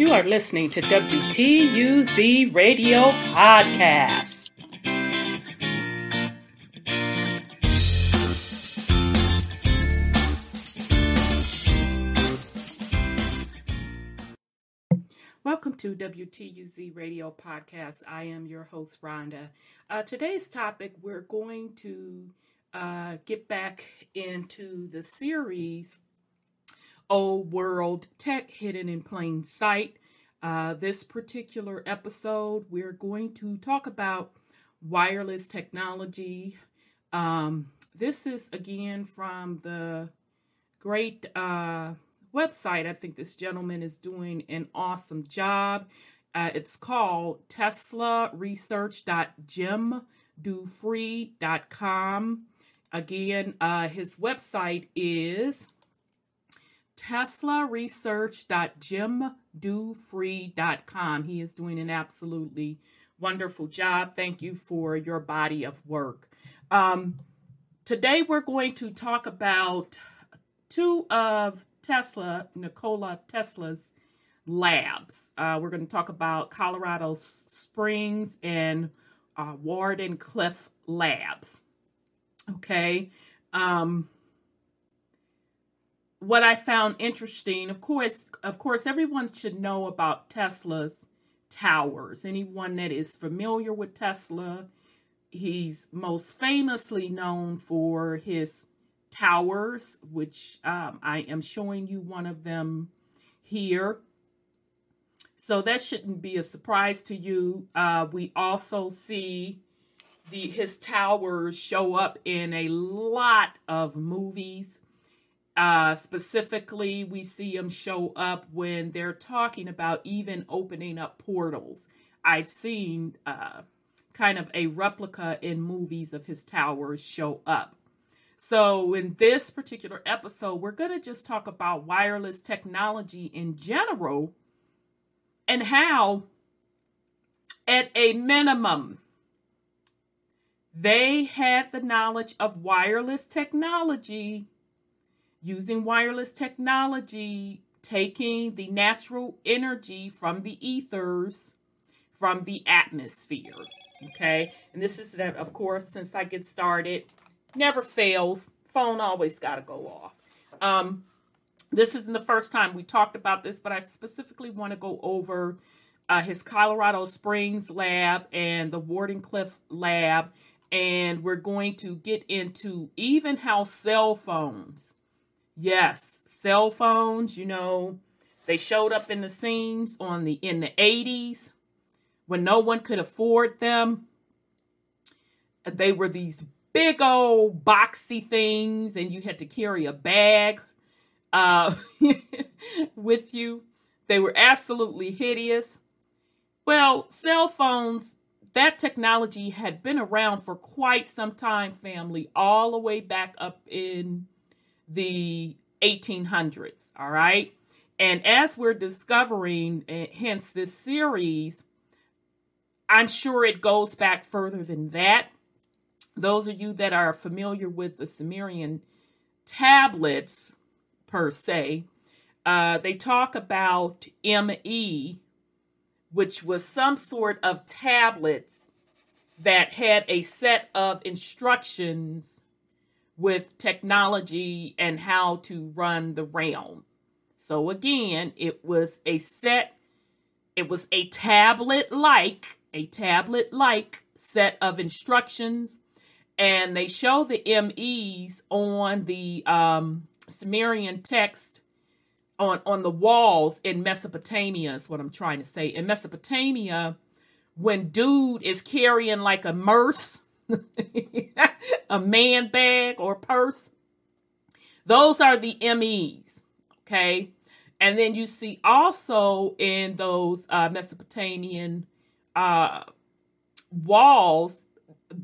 You are listening to WTUZ Radio Podcast. Welcome to WTUZ Radio Podcast. I am your host, Rhonda. Uh, today's topic, we're going to uh, get back into the series Old World Tech Hidden in Plain Sight. Uh, this particular episode, we're going to talk about wireless technology. Um, this is again from the great uh, website. I think this gentleman is doing an awesome job. Uh, it's called teslaresearch.jimdofree.com. Again, uh, his website is teslaresearch.jimdofree.com. He is doing an absolutely wonderful job. Thank you for your body of work. Um, today, we're going to talk about two of Tesla, Nikola Tesla's labs. Uh, we're going to talk about Colorado Springs and uh, Wardenclyffe labs. Okay. Um, what I found interesting, of course, of course, everyone should know about Tesla's towers. Anyone that is familiar with Tesla, he's most famously known for his towers, which um, I am showing you one of them here. So that shouldn't be a surprise to you. Uh, we also see the his towers show up in a lot of movies uh, specifically, we see them show up when they're talking about even opening up portals. I've seen uh, kind of a replica in movies of his towers show up. So, in this particular episode, we're going to just talk about wireless technology in general and how, at a minimum, they had the knowledge of wireless technology using wireless technology, taking the natural energy from the ethers, from the atmosphere. Okay. And this is that, of course, since I get started, never fails. Phone always got to go off. Um, this isn't the first time we talked about this, but I specifically want to go over uh, his Colorado Springs lab and the Wardenclyffe lab. And we're going to get into even how cell phones Yes, cell phones, you know, they showed up in the scenes on the in the 80s when no one could afford them. They were these big old boxy things and you had to carry a bag uh, with you. They were absolutely hideous. Well, cell phones, that technology had been around for quite some time, family, all the way back up in the 1800s, all right? And as we're discovering, eh, hence this series, I'm sure it goes back further than that. Those of you that are familiar with the Sumerian tablets, per se, uh, they talk about ME, which was some sort of tablets that had a set of instructions with technology and how to run the realm. So again, it was a set, it was a tablet like, a tablet like set of instructions. And they show the MEs on the um, Sumerian text on, on the walls in Mesopotamia, is what I'm trying to say. In Mesopotamia, when dude is carrying like a merce, a man bag or purse. Those are the MEs, okay? And then you see also in those uh, Mesopotamian uh, walls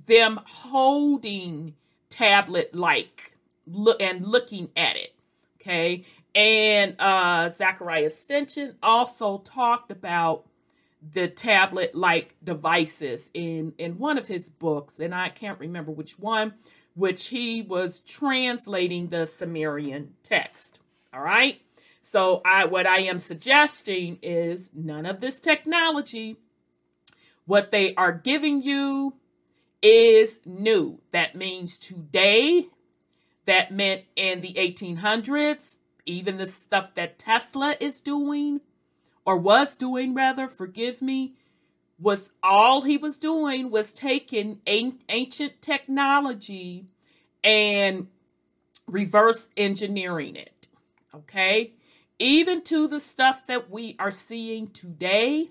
them holding tablet like look and looking at it, okay? And uh, Zecharia Sitchin also talked about the tablet like devices in in one of his books and I can't remember which one which he was translating the Sumerian text all right So I what I am suggesting is none of this technology what they are giving you is new. That means today, that meant in the 1800s, even the stuff that Tesla is doing, or was doing rather, forgive me, was all he was doing was taking ancient technology and reverse engineering it. Okay? Even to the stuff that we are seeing today,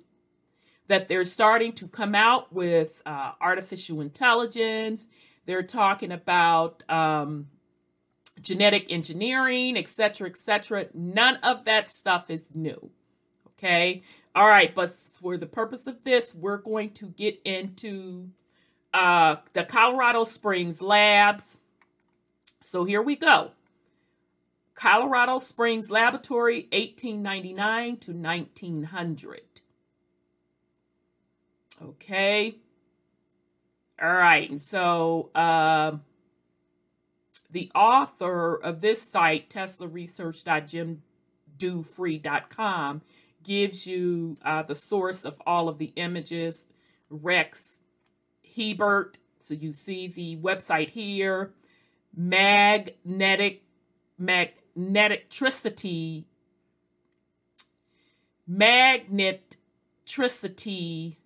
that they're starting to come out with uh, artificial intelligence. They're talking about um, genetic engineering, etc., etc. None of that stuff is new. Okay. All right. But for the purpose of this, we're going to get into uh, the Colorado Springs labs. So here we go. Colorado Springs Laboratory, 1899 to 1900. Okay. All right. And so uh, the author of this site, teslaresearch.jimdofree.com, gives you uh, the source of all of the images, Rex Hebert. So you see the website here, magnetic magneticity magneticity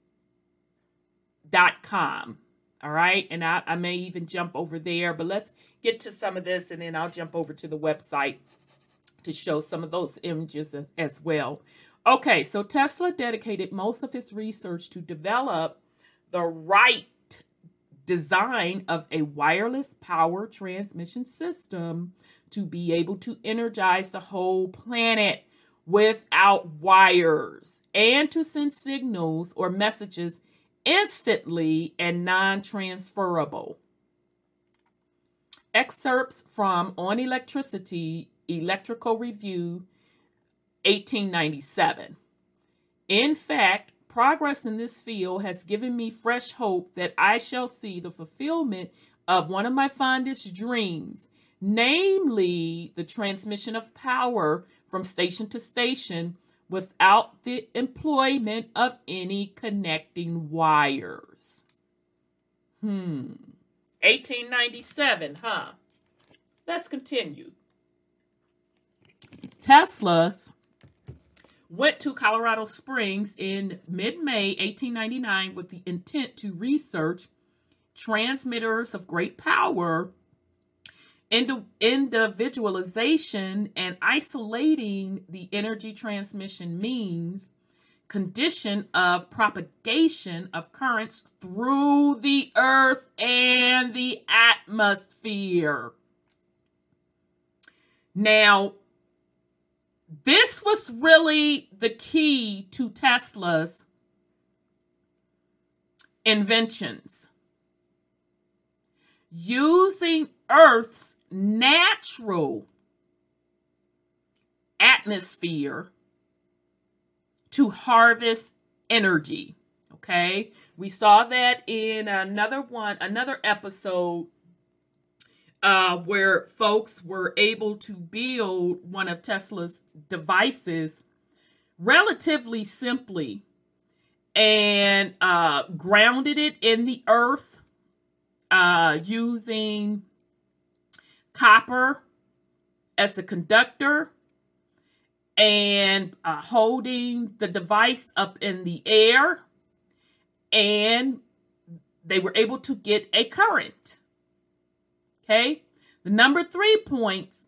dot com. All right. And I, I may even jump over there, but let's get to some of this and then I'll jump over to the website to show some of those images as well. Okay, so Tesla dedicated most of his research to develop the right design of a wireless power transmission system to be able to energize the whole planet without wires and to send signals or messages instantly and non transferable. Excerpts from On Electricity, Electrical Review, 1897. In fact, progress in this field has given me fresh hope that I shall see the fulfillment of one of my fondest dreams, namely the transmission of power from station to station without the employment of any connecting wires. Hmm. 1897, huh? Let's continue. Tesla went to Colorado Springs in mid May 1899 with the intent to research transmitters of great power individualization and isolating the energy transmission means condition of propagation of currents through the earth and the atmosphere. Now, this was really the key to Tesla's inventions. Using Earth's natural atmosphere to harvest energy. Okay, we saw that in another one, another episode uh, where folks were able to build one of Tesla's devices relatively simply and uh, grounded it in the earth uh, using copper as the conductor and uh, holding the device up in the air and they were able to get a current okay the number three points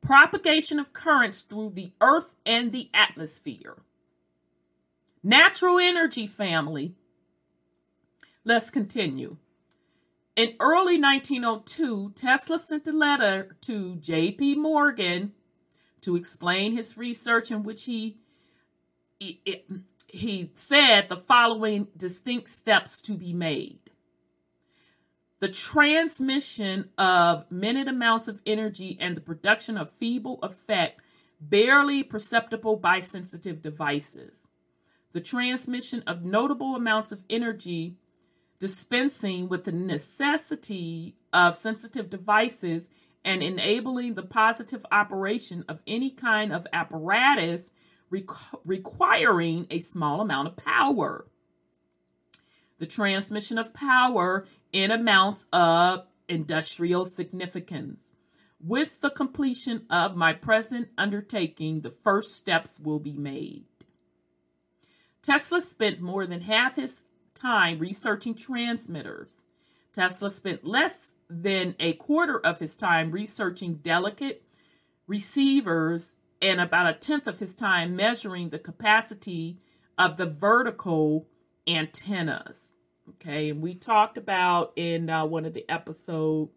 propagation of currents through the earth and the atmosphere natural energy family let's continue in early 1902, Tesla sent a letter to J.P. Morgan to explain his research, in which he, he, he said the following distinct steps to be made. The transmission of minute amounts of energy and the production of feeble effect barely perceptible by sensitive devices. The transmission of notable amounts of energy dispensing with the necessity of sensitive devices and enabling the positive operation of any kind of apparatus requ- requiring a small amount of power. The transmission of power in amounts of industrial significance. With the completion of my present undertaking, the first steps will be made. Tesla spent more than half his time researching transmitters. Tesla spent less than a quarter of his time researching delicate receivers and about a tenth of his time measuring the capacity of the vertical antennas. Okay, and we talked about in uh, one of the episodes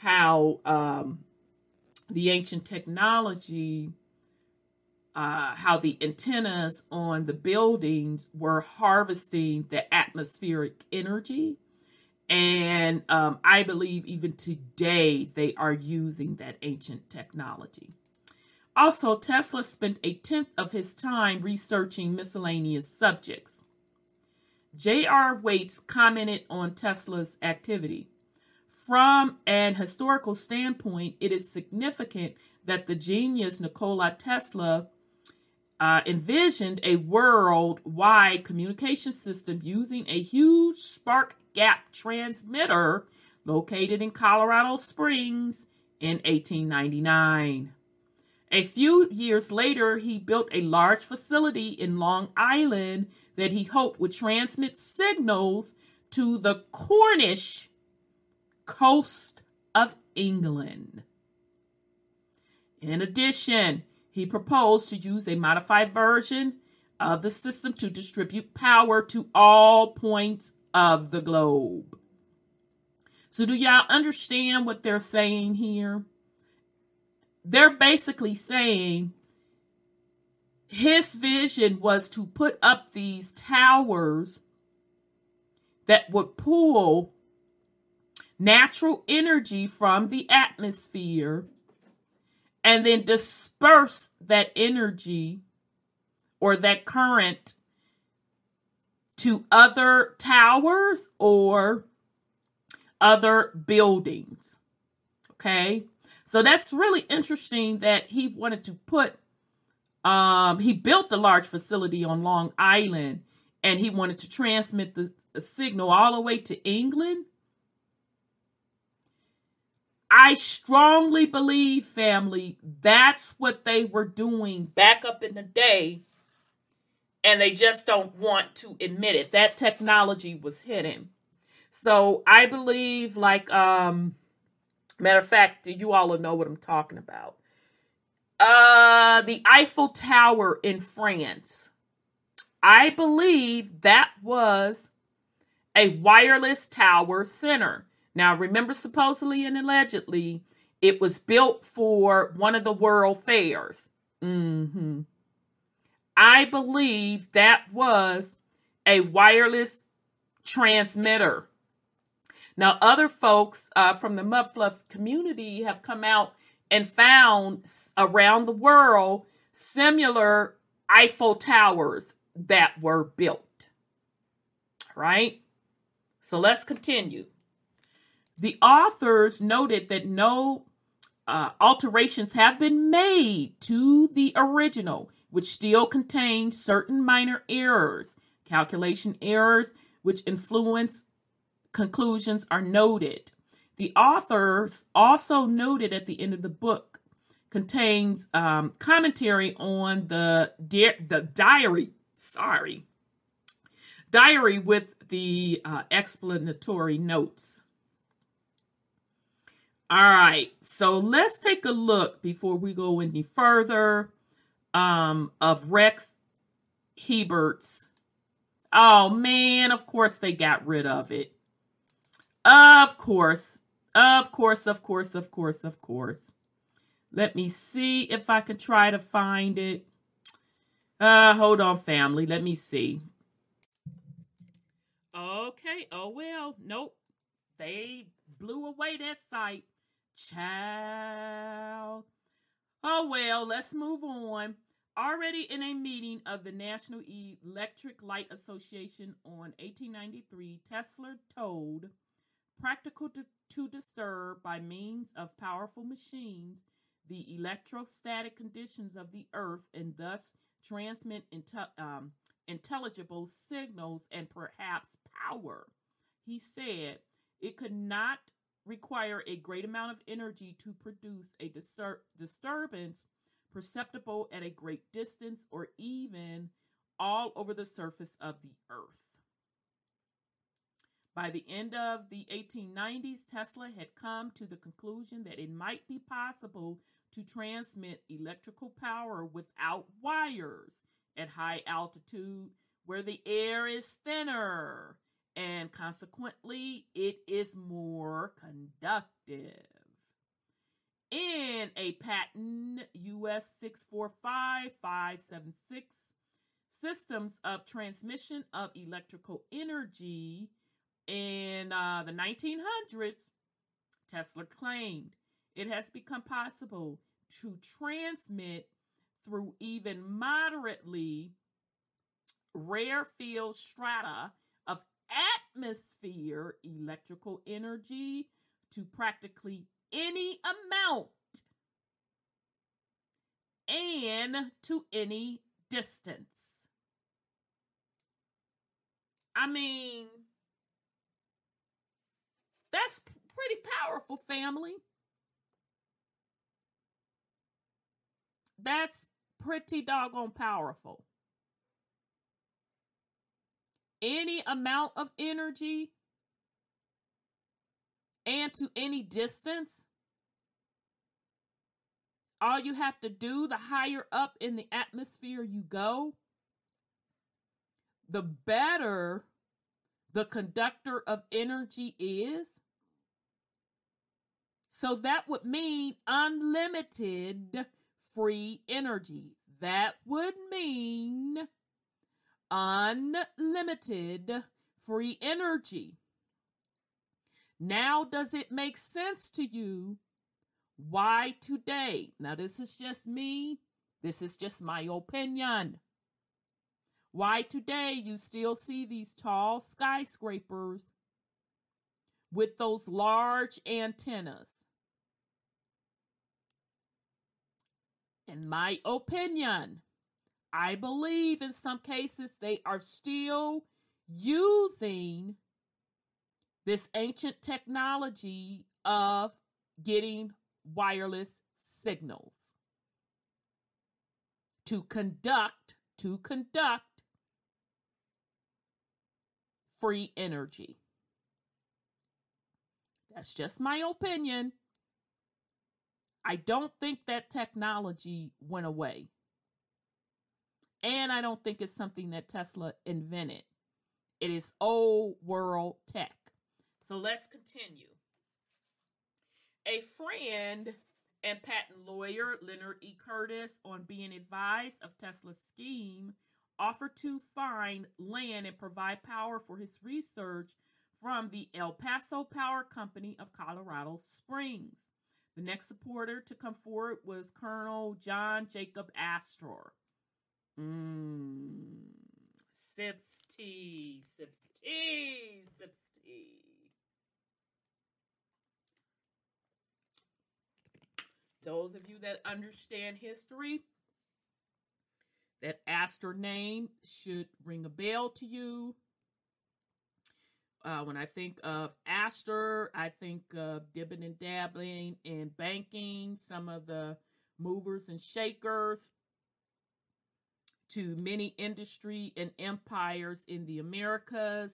how um, the ancient technology, uh, how the antennas on the buildings were harvesting the atmospheric energy. And um, I believe even today they are using that ancient technology. Also, Tesla spent a tenth of his time researching miscellaneous subjects. J.R. Waits commented on Tesla's activity. From an historical standpoint, it is significant that the genius Nikola Tesla uh, envisioned a worldwide communication system using a huge spark gap transmitter located in Colorado Springs in 1899. A few years later, he built a large facility in Long Island that he hoped would transmit signals to the Cornish coast of England. In addition, he proposed to use a modified version of the system to distribute power to all points of the globe. So, do y'all understand what they're saying here? they're basically saying his vision was to put up these towers that would pull natural energy from the atmosphere and then disperse that energy or that current to other towers or other buildings. Okay? So that's really interesting that he wanted to put um he built a large facility on Long Island and he wanted to transmit the, the signal all the way to England. I strongly believe, family, that's what they were doing back up in the day, and they just don't want to admit it. That technology was hidden. So I believe, like, um, Matter of fact, you all know what I'm talking about. Uh, the Eiffel Tower in France. I believe that was a wireless tower center. Now, remember, supposedly and allegedly, it was built for one of the world fairs. Mm-hmm. I believe that was a wireless transmitter. Now, other folks uh, from the Mudflood community have come out and found around the world similar Eiffel Towers that were built. Right? So let's continue. The authors noted that no uh, alterations have been made to the original, which still contains certain minor errors, calculation errors, which influence conclusions are noted. The authors also noted at the end of the book contains um, commentary on the di- the diary. Sorry, diary with the uh, explanatory notes. All right, so let's take a look before we go any further um, of Rex Hebert's. Oh man, of course they got rid of it. Of course. Of course, of course, of course, of course. Let me see if I can try to find it. Uh, hold on, family. Let me see. Okay. Oh, well. Nope. They blew away that site. Child. Oh, well. Let's move on. Already in a meeting of the National Electric Light Association on 1893, Tesla told practical to, disturb by means of powerful machines the electrostatic conditions of the earth and thus transmit um, intelligible signals and perhaps power. He said it could not require a great amount of energy to produce a distur- disturbance perceptible at a great distance or even all over the surface of the earth. By the end of the 1890s, Tesla had come to the conclusion that it might be possible to transmit electrical power without wires at high altitude where the air is thinner and consequently it is more conductive. In a patent US 645-576, systems of transmission of electrical energy in uh, the 1900s, Tesla claimed it has become possible to transmit through even moderately rare field strata of atmosphere electrical energy to practically any amount and to any distance. I mean, that's pretty powerful, family. That's pretty doggone powerful. Any amount of energy and to any distance. All you have to do, the higher up in the atmosphere you go, the better the conductor of energy is. So that would mean unlimited free energy. That would mean unlimited free energy. Now, does it make sense to you why today? Now, this is just me, this is just my opinion. Why today you still see these tall skyscrapers with those large antennas? In my opinion, I believe in some cases they are still using this ancient technology of getting wireless signals to conduct to conduct free energy. That's just my opinion. I don't think that technology went away. And I don't think it's something that Tesla invented. It is old world tech. So let's continue. A friend and patent lawyer, Leonard E. Curtis, on being advised of Tesla's scheme, offered to find land and provide power for his research from the El Paso Power Company of Colorado Springs. The next supporter to come forward was Colonel John Jacob Astor. Mmm. Sips tea, sips tea, sips tea. Those of you that understand history, that Astor name should ring a bell to you. Uh, when I think of Astor, I think of dibbing and dabbling in banking, some of the movers and shakers to many industry and empires in the Americas,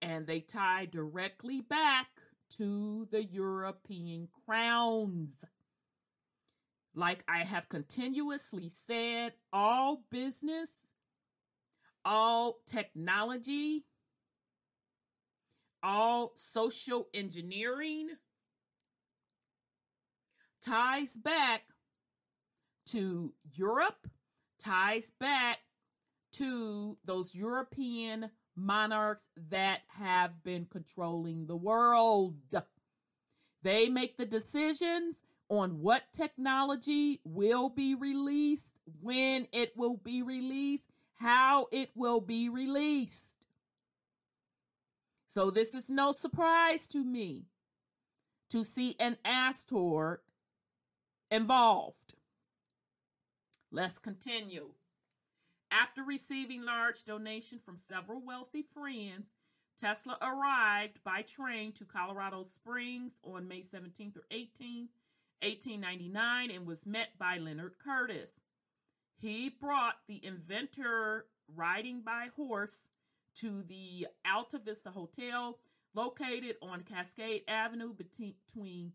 and they tie directly back to the European crowns. Like I have continuously said, all business, all technology, all social engineering ties back to Europe, ties back to those European monarchs that have been controlling the world. They make the decisions on what technology will be released, when it will be released, how it will be released. So this is no surprise to me to see an Astor involved. Let's continue. After receiving large donation from several wealthy friends, Tesla arrived by train to Colorado Springs on May 17th or 18th, 1899, and was met by Leonard Curtis. He brought the inventor riding by horse to the Alta Vista Hotel, located on Cascade Avenue between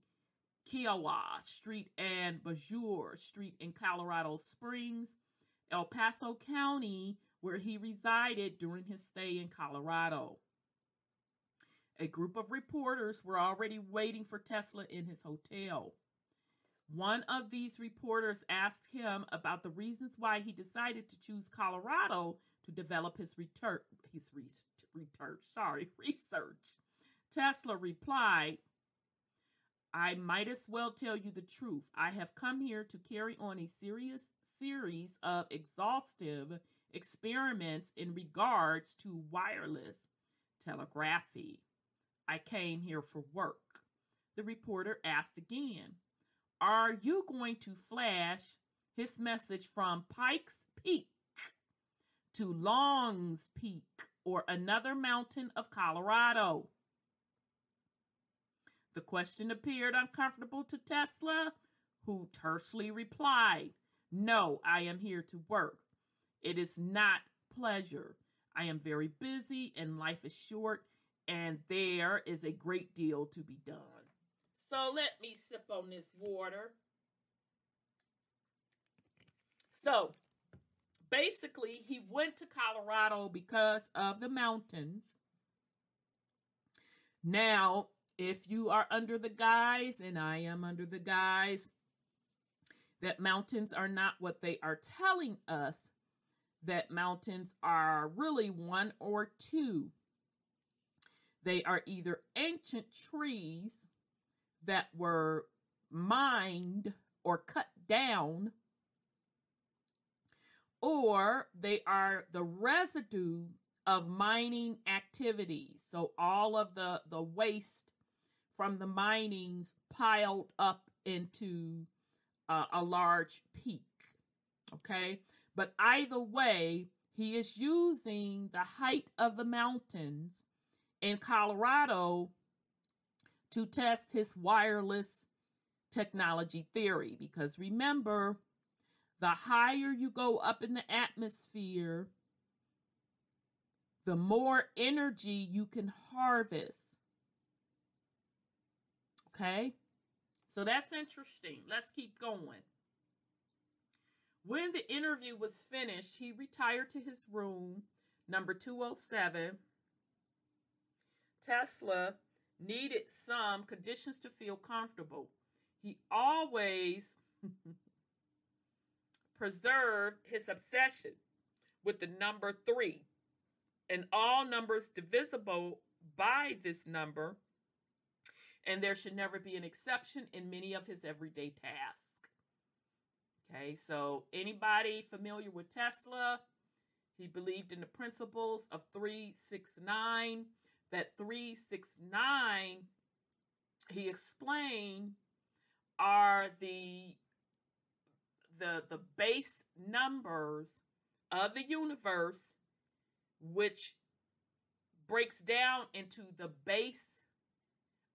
Kiowa Street and Bijou Street in Colorado Springs, El Paso County, where he resided during his stay in Colorado. A group of reporters were already waiting for Tesla in his hotel. One of these reporters asked him about the reasons why he decided to choose Colorado to develop his return His research, sorry, research. Tesla replied, I might as well tell you the truth. I have come here to carry on a serious series of exhaustive experiments in regards to wireless telegraphy. I came here for work. The reporter asked again, Are you going to flash his message from Pikes Peak to Longs Peak or another mountain of Colorado? The question appeared uncomfortable to Tesla, who tersely replied, No, I am here to work. It is not pleasure. I am very busy and life is short, and there is a great deal to be done. So let me sip on this water. So basically, he went to Colorado because of the mountains. Now, if you are under the guise, and I am under the guise, that mountains are not what they are telling us, that mountains are really one or two. They are either ancient trees that were mined or cut down, or they are the residue of mining activities. So all of the, the waste from the minings piled up into uh, a large peak. Okay. But either way, he is using the height of the mountains in Colorado to test his wireless technology theory. Because remember, the higher you go up in the atmosphere, the more energy you can harvest Okay? So that's interesting. Let's keep going. When the interview was finished, he retired to his room, number 207. Tesla needed some conditions to feel comfortable. He always preserved his obsession with the number three and all numbers divisible by this number and there should never be an exception in many of his everyday tasks. Okay, so anybody familiar with Tesla? He believed in the principles of 369. That 369, he explained, are the the the base numbers of the universe, which breaks down into the base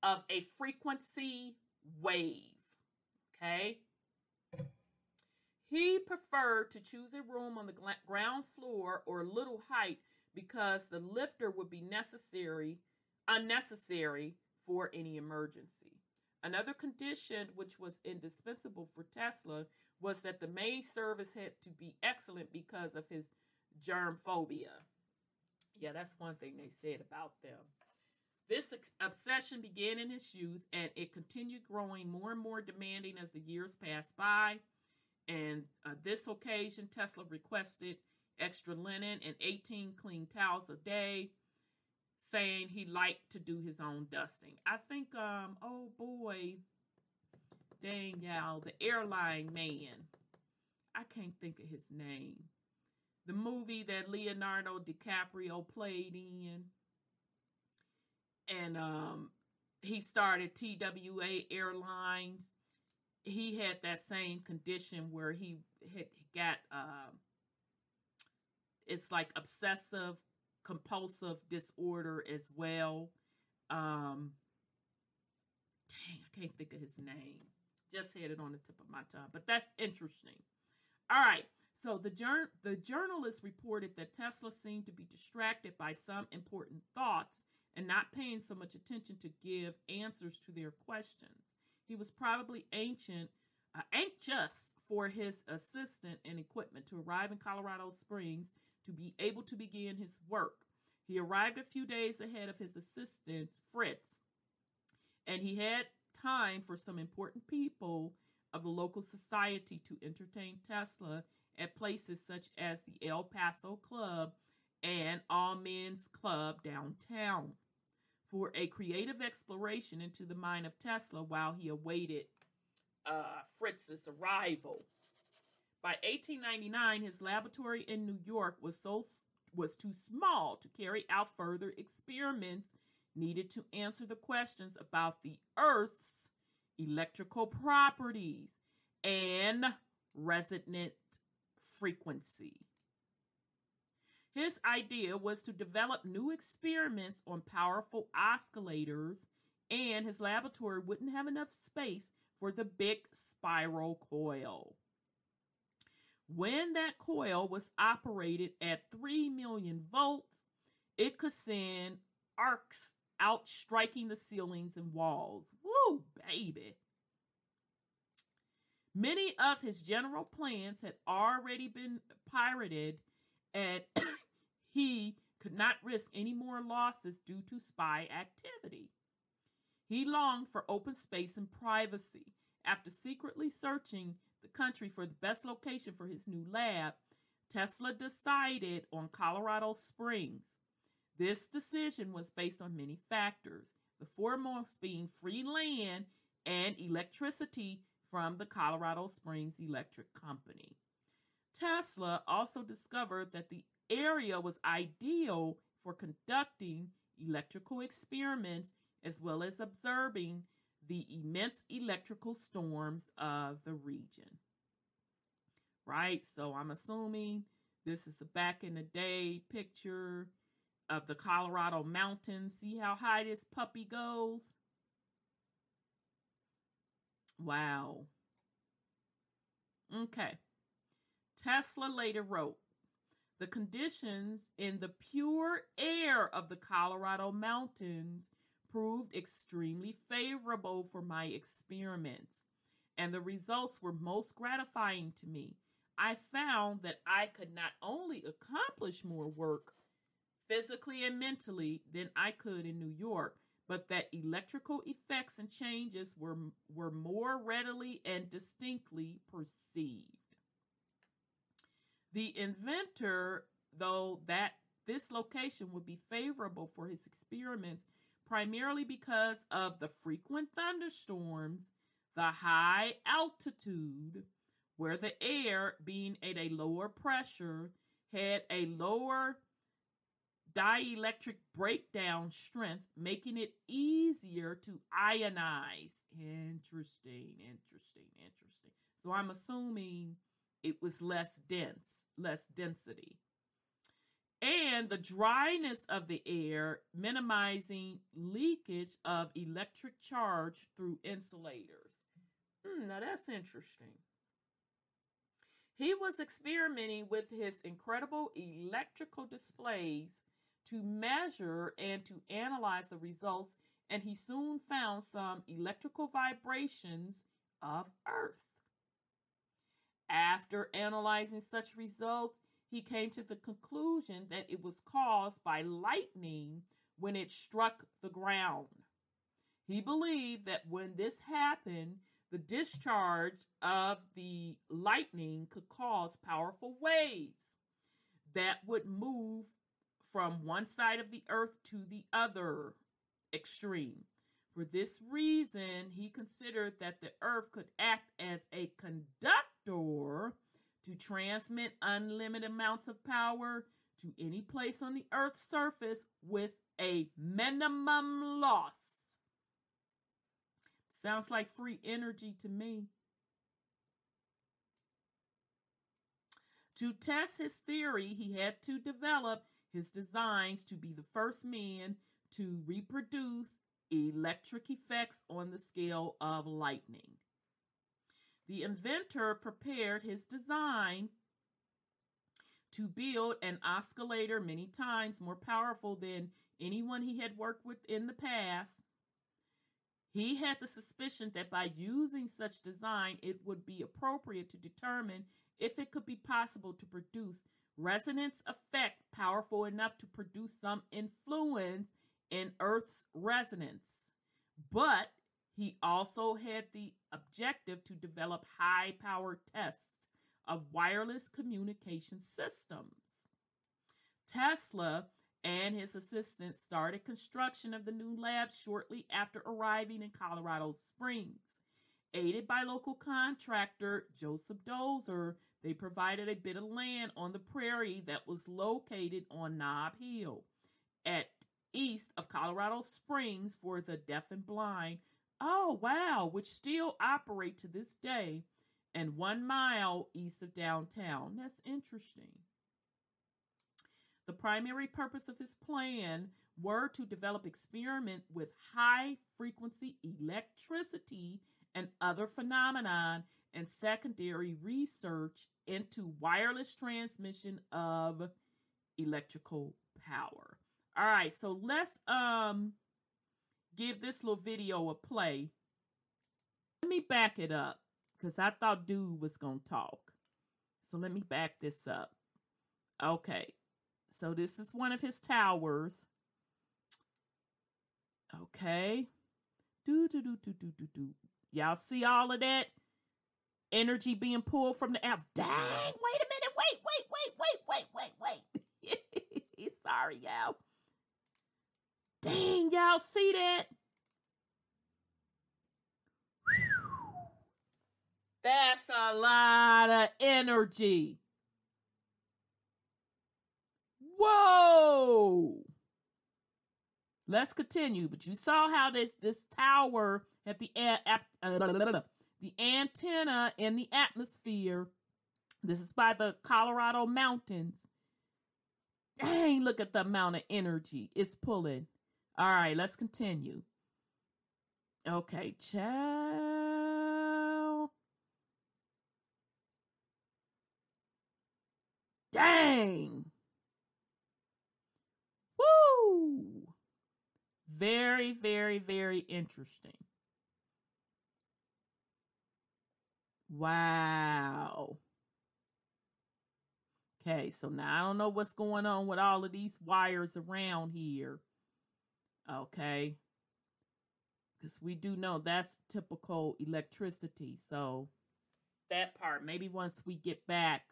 of a frequency wave. Okay? He preferred to choose a room on the ground floor or little height because the lifter would be necessary unnecessary for any emergency. Another condition which was indispensable for Tesla was that the maid service had to be excellent because of his germ phobia. Yeah, that's one thing they said about them. This obsession began in his youth and it continued growing more and more demanding as the years passed by. And uh, this occasion, Tesla requested extra linen and 18 clean towels a day, saying he liked to do his own dusting. I think, um, oh boy, dang y'all, the airline man. I can't think of his name. The movie that Leonardo DiCaprio played in and um, he started TWA Airlines. He had that same condition where he had got uh, it's like obsessive compulsive disorder as well. Um, dang, I can't think of his name. Just had it on the tip of my tongue, but that's interesting. All right. So the jour- the journalist reported that Tesla seemed to be distracted by some important thoughts and not paying so much attention to give answers to their questions. He was probably ancient, uh, anxious for his assistant and equipment to arrive in Colorado Springs to be able to begin his work. He arrived a few days ahead of his assistant, Fritz, and he had time for some important people of the local society to entertain Tesla at places such as the El Paso Club and All Men's Club downtown for a creative exploration into the mind of Tesla while he awaited uh, Fritz's arrival. By 1899, his laboratory in New York was so was too small to carry out further experiments needed to answer the questions about the Earth's electrical properties and resonant frequency. His idea was to develop new experiments on powerful oscillators, and his laboratory wouldn't have enough space for the big spiral coil. When that coil was operated at 3 million volts, it could send arcs out striking the ceilings and walls. Woo, baby. Many of his general plans had already been pirated, and he could not risk any more losses due to spy activity. He longed for open space and privacy. After secretly searching the country for the best location for his new lab, Tesla decided on Colorado Springs. This decision was based on many factors, the foremost being free land and electricity from the Colorado Springs Electric Company. Tesla also discovered that the area was ideal for conducting electrical experiments as well as observing the immense electrical storms of the region. Right? So I'm assuming this is a back in the day picture of the Colorado mountains. See how high this puppy goes? Wow. Okay. Tesla later wrote The conditions in the pure air of the Colorado mountains proved extremely favorable for my experiments, and the results were most gratifying to me. I found that I could not only accomplish more work physically and mentally than I could in New York, but that electrical effects and changes were, were more readily and distinctly perceived. The inventor, though that this location would be favorable for his experiments, primarily because of the frequent thunderstorms, the high altitude, where the air, being at a lower pressure, had a lower dielectric breakdown strength, making it easier to ionize. Interesting, interesting, interesting. So I'm assuming it was less dense, less density and the dryness of the air, minimizing leakage of electric charge through insulators. Mm, now that's interesting. He was experimenting with his incredible electrical displays to measure and to analyze the results, and he soon found some electrical vibrations of Earth. After analyzing such results, he came to the conclusion that it was caused by lightning when it struck the ground. He believed that when this happened, the discharge of the lightning could cause powerful waves that would move from one side of the earth to the other extreme. For this reason, he considered that the earth could act as a conductor to transmit unlimited amounts of power to any place on the Earth's surface with a minimum loss. Sounds like free energy to me. To test his theory, he had to develop his designs to be the first man to reproduce electric effects on the scale of lightning. The inventor prepared his design to build an oscillator many times more powerful than anyone he had worked with in the past. He had the suspicion that by using such design, it would be appropriate to determine if it could be possible to produce resonance effect powerful enough to produce some influence in Earth's resonance. But he also had the objective to develop high power tests of wireless communication systems. Tesla and his assistants started construction of the new lab shortly after arriving in Colorado Springs. Aided by local contractor Joseph Dozier, they provided a bit of land on the prairie that was located on Knob Hill at east of Colorado Springs for the deaf and blind. Oh, wow, which still operate to this day and one mile east of downtown. That's interesting. The primary purpose of his plan were to develop experiment with high frequency electricity and other phenomenon and secondary research into wireless transmission of electrical power. All right, so let's um give this little video a play. Let me back it up because I thought dude was going to talk. So let me back this up. Okay, so this is one of his towers. Okay. Do, do, do, do, do, do, do. Y'all see all of that? Energy being pulled from the app. Dang, wait a minute. Wait, wait, wait, wait, wait, wait, wait. Sorry, y'all. Dang, y'all see that? That's a lot of energy. Whoa! Let's continue. But you saw how this this tower at the uh, the antenna in the atmosphere. This is by the Colorado mountains. Dang, look at the amount of energy it's pulling. All right, let's continue. Okay, ciao. Dang. Woo! Very, very, very interesting. Wow. Okay, so now I don't know what's going on with all of these wires around here. Okay. Because we do know that's typical electricity. So that part, maybe once we get back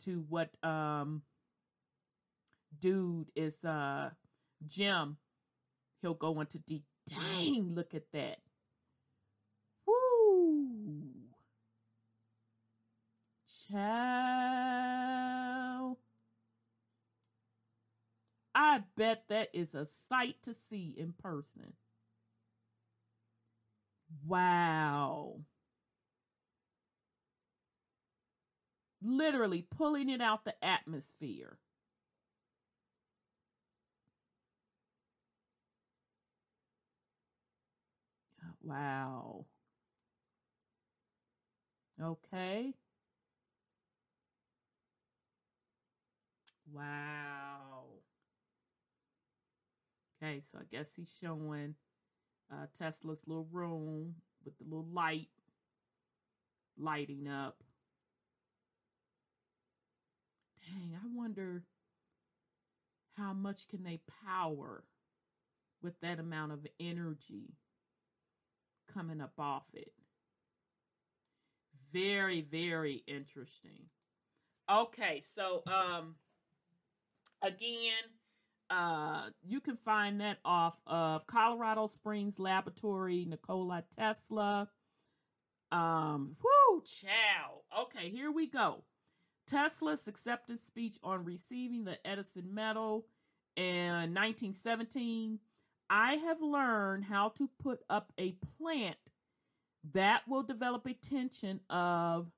to what um dude is uh Jim, he'll go into deep. Dang, look at that. Ciao. I bet that is a sight to see in person. Wow. Literally pulling it out the atmosphere. Wow. Okay. Wow. Okay, so I guess he's showing uh, Tesla's little room with the little light lighting up. Dang, I wonder how much can they power with that amount of energy coming up off it. Very, very interesting. Okay, so um again, uh, you can find that off of Colorado Springs Laboratory, Nikola Tesla. Um, whoo, chow. Okay, here we go. Tesla's acceptance speech on receiving the Edison Medal in 1917 I have learned how to put up a plant that will develop a tension of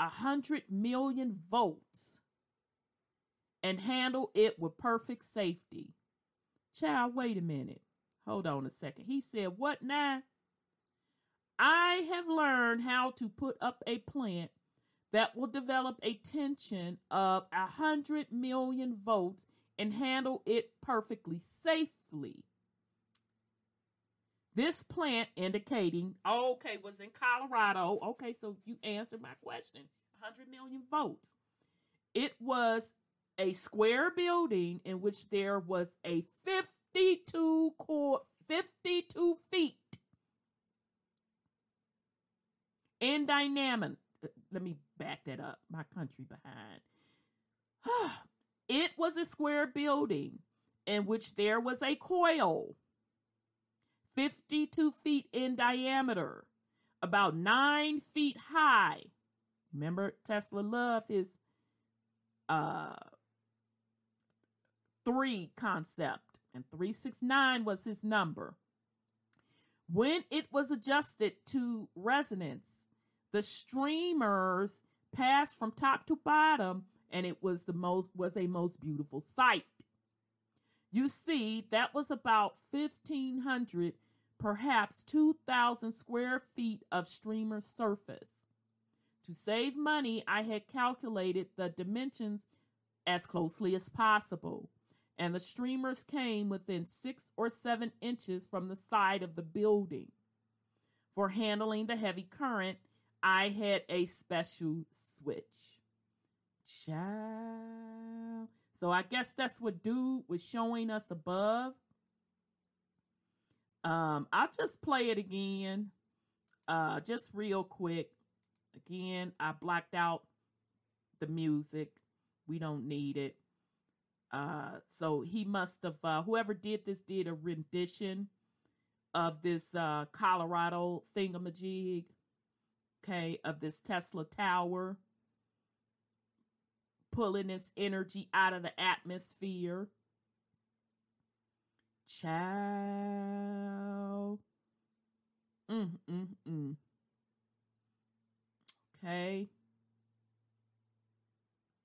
a hundred million volts and handle it with perfect safety. Child, wait a minute. Hold on a second. He said, What now? I have learned how to put up a plant that will develop a tension of a hundred million volts and handle it perfectly safely. This plant indicating, okay, was in Colorado. Okay, so you answered my question 100 million votes. It was a square building in which there was a 52 core, 52 feet in dynamic. Let me back that up. My country behind. it was a square building in which there was a coil 52 feet in diameter, about nine feet high. Remember, Tesla loved his uh, three concept, and 369 was his number. When it was adjusted to resonance, the streamers passed from top to bottom, and it was the most was a most beautiful sight. You see, that was about 1500 perhaps 2,000 square feet of streamer surface. To save money, I had calculated the dimensions as closely as possible, and the streamers came within six or seven inches from the side of the building. For handling the heavy current, I had a special switch. Child. So I guess that's what dude was showing us above. Um, I'll just play it again, uh, just real quick. Again, I blacked out the music. We don't need it. Uh, so he must have, uh, whoever did this did a rendition of this uh, Colorado thingamajig, okay, of this Tesla tower, pulling this energy out of the atmosphere. Child. Mm, mm, mm. Okay.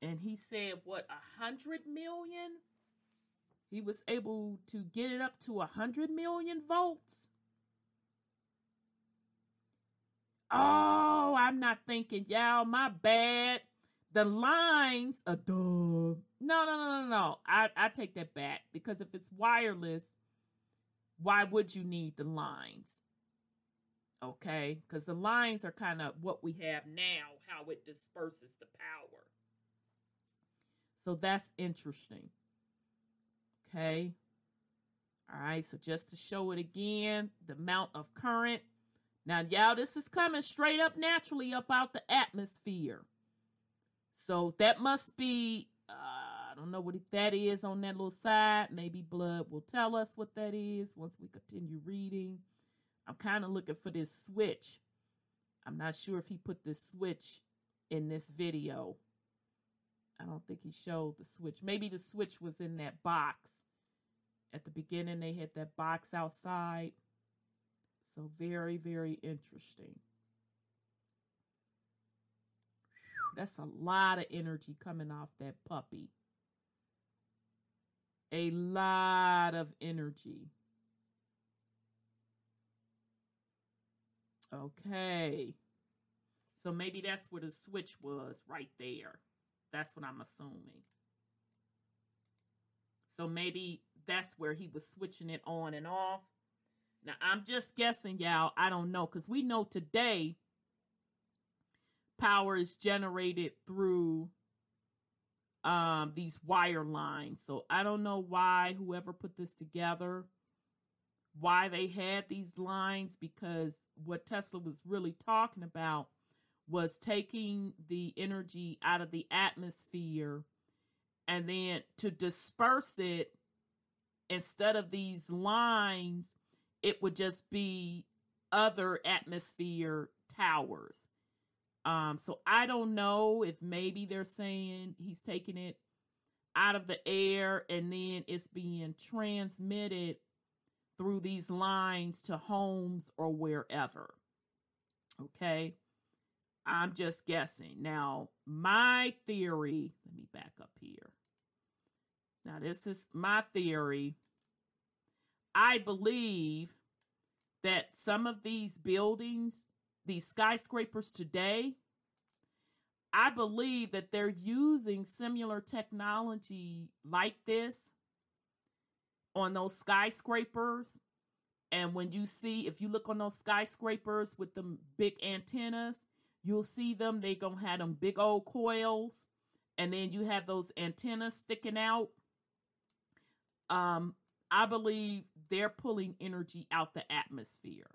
And he said, what, a hundred million? He was able to get it up to a hundred million volts. Oh, I'm not thinking, y'all, my bad. The lines, a duh. No, no, no, no, no. I, I take that back because if it's wireless, why would you need the lines? Okay, because the lines are kind of what we have now, how it disperses the power. So that's interesting. Okay. All right, so just to show it again, the amount of current. Now, y'all, this is coming straight up naturally up out the atmosphere. So that must be, uh, I don't know what that is on that little side. Maybe Blood will tell us what that is once we continue reading. I'm kind of looking for this switch. I'm not sure if he put this switch in this video. I don't think he showed the switch. Maybe the switch was in that box. At the beginning, they had that box outside. So very, very interesting. That's a lot of energy coming off that puppy. A lot of energy. Okay. So maybe that's where the switch was right there. That's what I'm assuming. So maybe that's where he was switching it on and off. Now, I'm just guessing, y'all. I don't know. Because we know today power is generated through um, these wire lines. So I don't know why whoever put this together, why they had these lines, because what Tesla was really talking about was taking the energy out of the atmosphere and then to disperse it instead of these lines, it would just be other atmosphere towers Um, so I don't know if maybe they're saying he's taking it out of the air and then it's being transmitted through these lines to homes or wherever. Okay. I'm just guessing. Now, my theory, let me back up here. Now, this is my theory. I believe that some of these buildings, these skyscrapers today, I believe that they're using similar technology like this on those skyscrapers. And when you see, if you look on those skyscrapers with the big antennas, you'll see them. They're going to have them big old coils. And then you have those antennas sticking out. Um, I believe they're pulling energy out the atmosphere.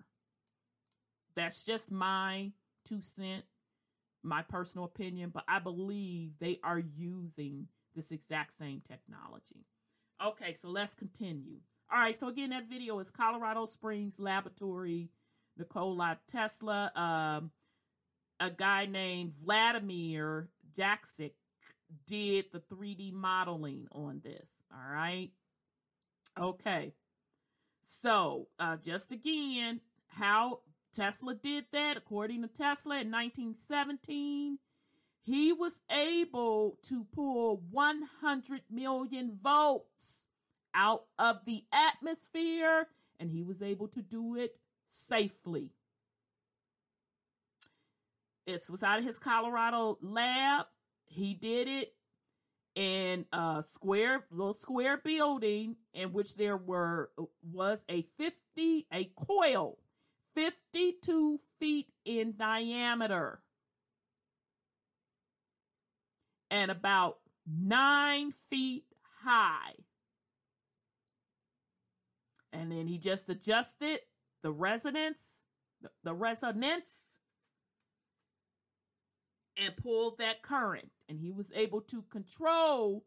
That's just my two cent, my personal opinion, but I believe they are using this exact same technology. Okay, so let's continue. All right, so again, that video is Colorado Springs Laboratory, Nikola Tesla. Um, a guy named Vladimir Jaksic did the 3D modeling on this. All right. Okay. So, uh, just again, how Tesla did that, according to Tesla in 1917, he was able to pull 100 million volts out of the atmosphere, and he was able to do it safely. It was out of his Colorado lab. He did it in a square little square building in which there were was a 50 a coil 52 feet in diameter and about nine feet high and then he just adjusted the resonance the, the resonance and pulled that current. And he was able to control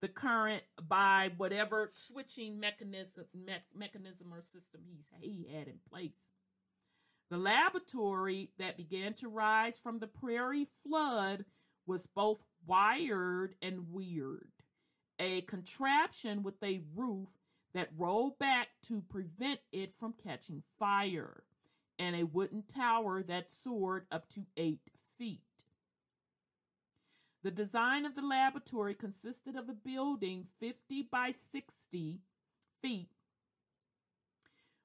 the current by whatever switching mechanism me- mechanism or system he's, he had in place. The laboratory that began to rise from the prairie flood was both wired and weird, a contraption with a roof that rolled back to prevent it from catching fire, and a wooden tower that soared up to eight feet. The design of the laboratory consisted of a building 50 by 60 feet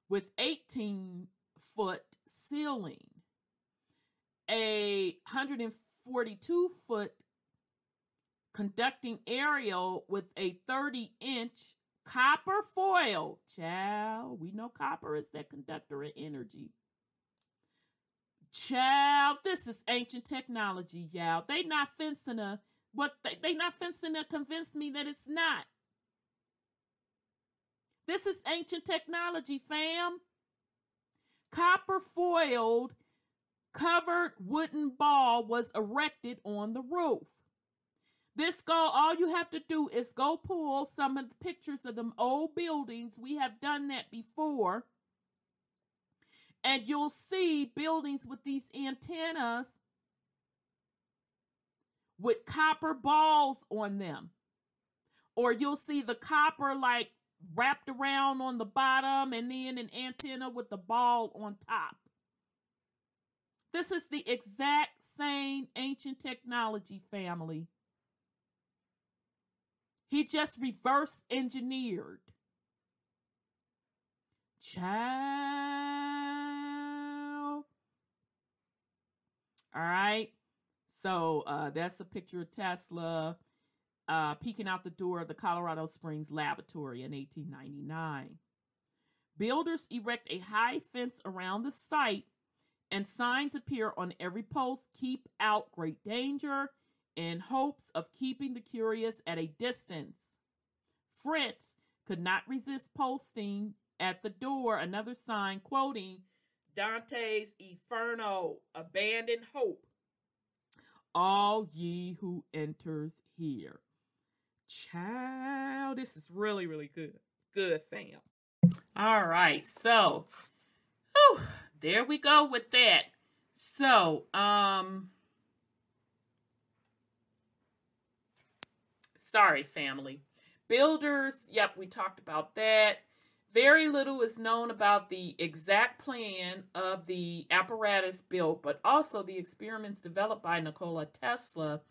with 18 foot ceiling, a 142 foot conducting aerial with a 30 inch copper foil. Child, we know copper is that conductor of energy Child, this is ancient technology, y'all. They not fencing a what they, they not fencing to convince me that it's not. This is ancient technology, fam. Copper foiled covered wooden ball was erected on the roof. This go all you have to do is go pull some of the pictures of them old buildings. We have done that before and you'll see buildings with these antennas with copper balls on them. Or you'll see the copper like wrapped around on the bottom and then an antenna with the ball on top. This is the exact same ancient technology family. He just reverse engineered. Child. All right. So uh, that's a picture of Tesla uh, peeking out the door of the Colorado Springs laboratory in 1899. Builders erect a high fence around the site, and signs appear on every post keep out great danger in hopes of keeping the curious at a distance. Fritz could not resist posting at the door another sign quoting Dante's Inferno, Abandon Hope. All ye who enters here. Child, this is really, really good. Good, fam. All right, so whew, there we go with that. So, um, sorry, family. Builders, yep, we talked about that. Very little is known about the exact plan of the apparatus built, but also the experiments developed by Nikola Tesla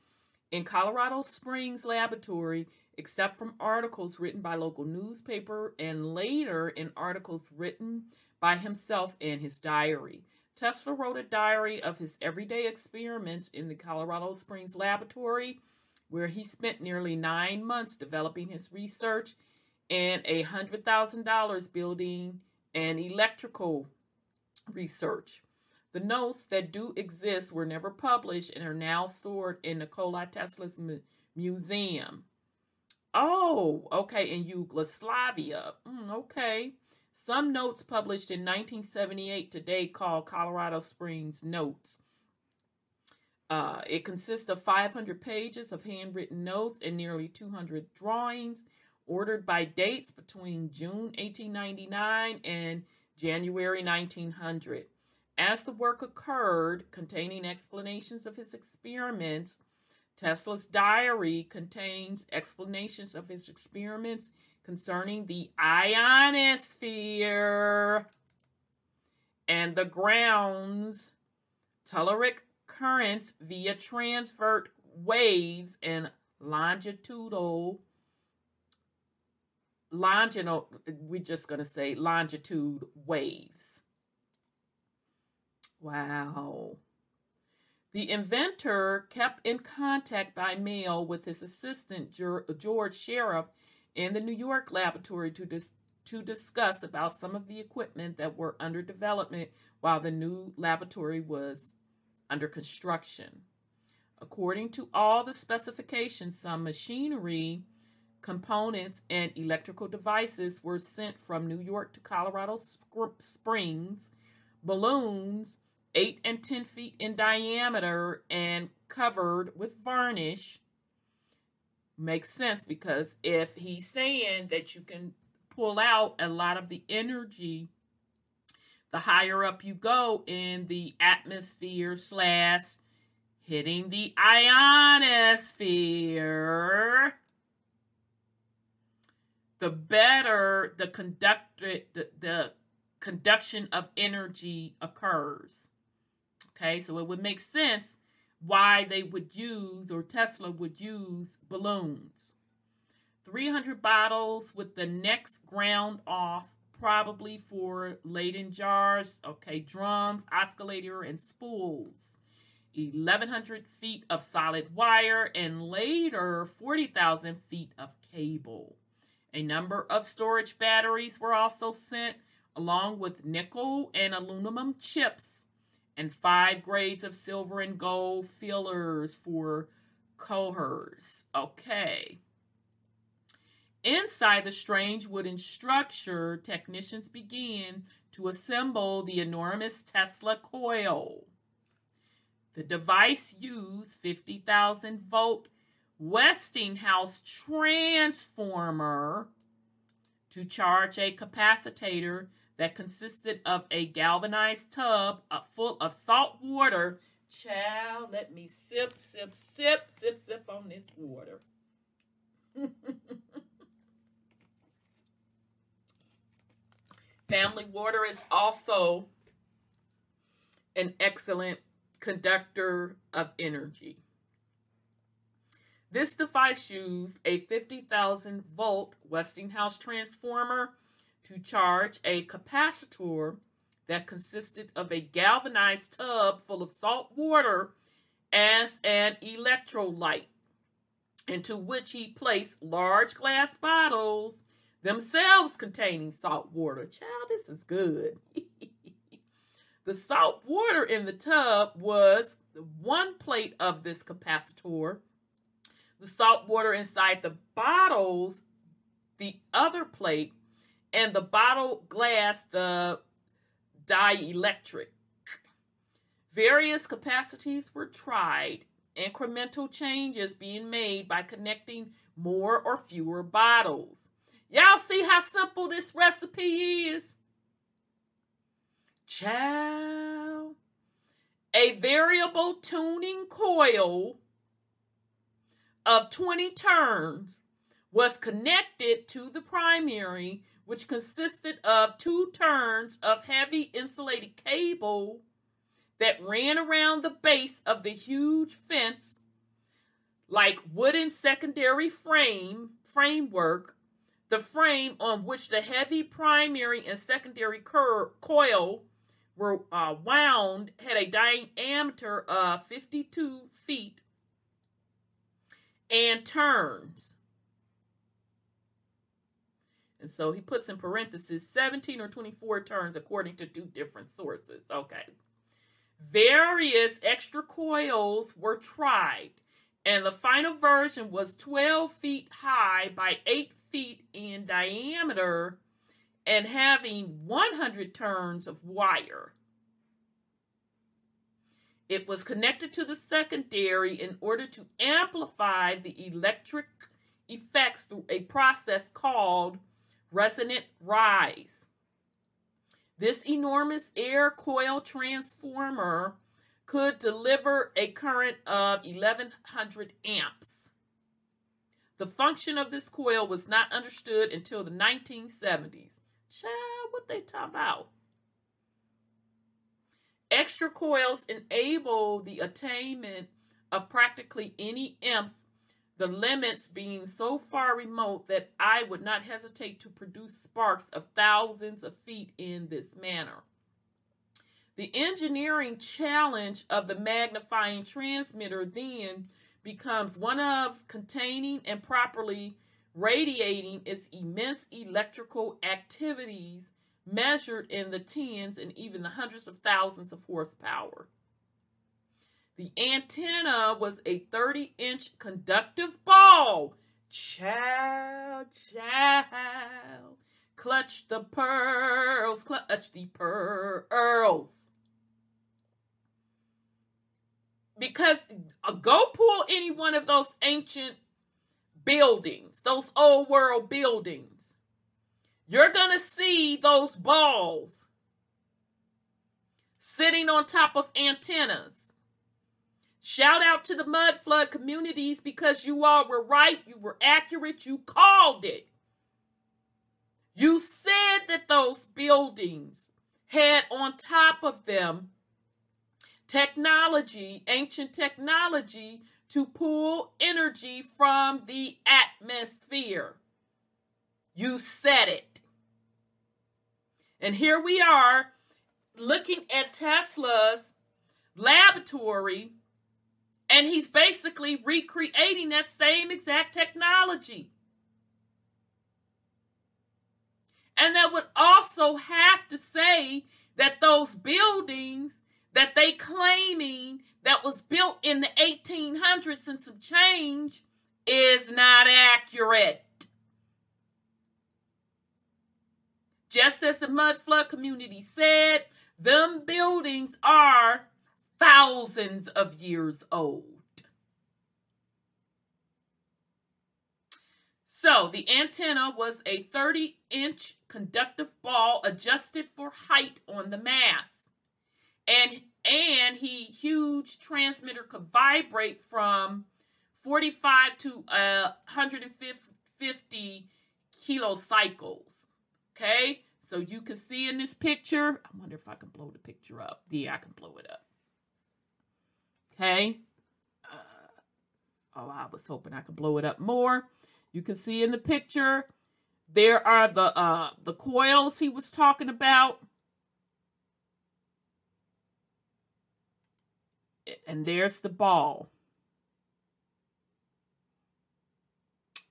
in Colorado Springs laboratory, except from articles written by local newspaper and later in articles written by himself in his diary. Tesla wrote a diary of his everyday experiments in the Colorado Springs laboratory, where he spent nearly nine months developing his research and a hundred thousand dollars building an electrical research. The notes that do exist were never published and are now stored in Nikola Tesla's mu- museum. Oh, okay, in Yugoslavia. Mm, okay. Some notes published in 1978 today called Colorado Springs Notes. Uh, it consists of 500 pages of handwritten notes and nearly 200 drawings ordered by dates between June 1899 and January 1900. As the work occurred, containing explanations of his experiments, Tesla's diary contains explanations of his experiments concerning the ionosphere and the grounds, telluric currents via transverse waves and longitudinal longitudinal we're just going to say longitude waves wow the inventor kept in contact by mail with his assistant George Scherff in the New York laboratory to dis- to discuss about some of the equipment that were under development while the new laboratory was under construction. According to all the specifications, some machinery, components, and electrical devices were sent from New York to Colorado Springs, balloons 8 and 10 feet in diameter and covered with varnish. Makes sense because if he's saying that you can pull out a lot of the energy the higher up you go in the atmosphere slash hitting the ionosphere the better the conductor the, the conduction of energy occurs okay so it would make sense why they would use or Tesla would use balloons. 300 bottles with the necks ground off, probably for Leyden jars, okay, drums, oscillator, and spools. 1,100 feet of solid wire, and later 40,000 feet of cable. A number of storage batteries were also sent, along with nickel and aluminum chips and five grades of silver and gold fillers for coherers. Okay. Inside the strange wooden structure, technicians began to assemble the enormous Tesla coil. The device used 50,000 volt Westinghouse transformer to charge a capacitor that consisted of a galvanized tub full of salt water. Child, let me sip, sip, sip, sip, sip on this water. Family water is also an excellent conductor of energy. This device used a 50,000 volt Westinghouse transformer to charge a capacitor that consisted of a galvanized tub full of salt water as an electrolyte, into which he placed large glass bottles, themselves containing salt water. Child, this is good. the salt water in the tub was one plate of this capacitor. The salt water inside the bottles, the other plate, and the bottle glass, the dielectric. Various capacities were tried, incremental changes being made by connecting more or fewer bottles. Y'all see how simple this recipe is? Chow. A variable tuning coil, of 20 turns was connected to the primary, which consisted of two turns of heavy insulated cable that ran around the base of the huge fence like wooden secondary frame framework the frame on which the heavy primary and secondary cur- coil were uh, wound had a diameter of 52 feet and turns. And so he puts in parentheses 17 or 24 turns according to two different sources. Okay. Various extra coils were tried, and the final version was 12 feet high by 8 feet in diameter and having 100 turns of wire. It was connected to the secondary in order to amplify the electric effects through a process called resonant rise. This enormous air coil transformer could deliver a current of 1100 amps. The function of this coil was not understood until the 1970s. Child, what they talk about? Extra coils enable the attainment of practically any imp, the limits being so far remote that I would not hesitate to produce sparks of thousands of feet in this manner. The engineering challenge of the magnifying transmitter then becomes one of containing and properly radiating its immense electrical activities measured in the tens and even the hundreds of thousands of horsepower. The antenna was a 30 inch conductive ball. Child, child, clutch the pearls, clutch the pearls. Because uh, go pull any one of those ancient buildings, those old world buildings you're going to see those balls sitting on top of antennas. Shout out to the Mudflood communities because you all were right, you were accurate, you called it. You said that those buildings had on top of them technology, ancient technology, to pull energy from the atmosphere. You said it. And here we are looking at Tesla's laboratory, and he's basically recreating that same exact technology. And that would also have to say that those buildings that they claiming that was built in the 1800s and some change is not accurate. Just as the Mudflood community said, them buildings are thousands of years old. So the antenna was a 30 inch conductive ball adjusted for height on the mast. And and he huge transmitter could vibrate from 45 to uh, 150 kilocycles. Okay, so you can see in this picture. I wonder if I can blow the picture up. Yeah, I can blow it up. Okay. Uh, oh, I was hoping I could blow it up more. You can see in the picture there are the uh, the coils he was talking about. And there's the ball.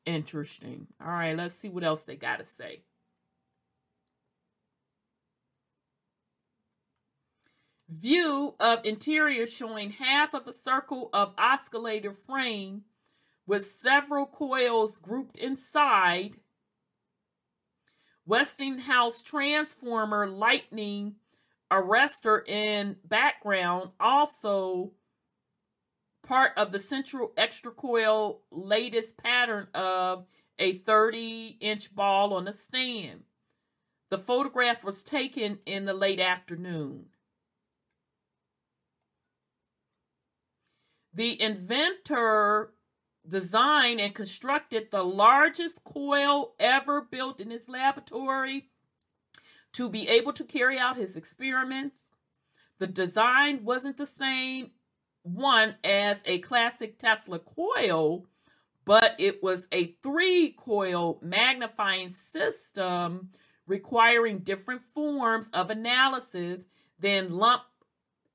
Interesting. All right, let's see what else they got to say. View of interior showing half of a circle of oscillator frame with several coils grouped inside. Westinghouse transformer lightning arrestor in background also part of the central extra coil latest pattern of a 30 inch ball on a stand. The photograph was taken in the late afternoon. The inventor designed and constructed the largest coil ever built in his laboratory to be able to carry out his experiments. The design wasn't the same one as a classic Tesla coil, but it was a three coil magnifying system requiring different forms of analysis than lump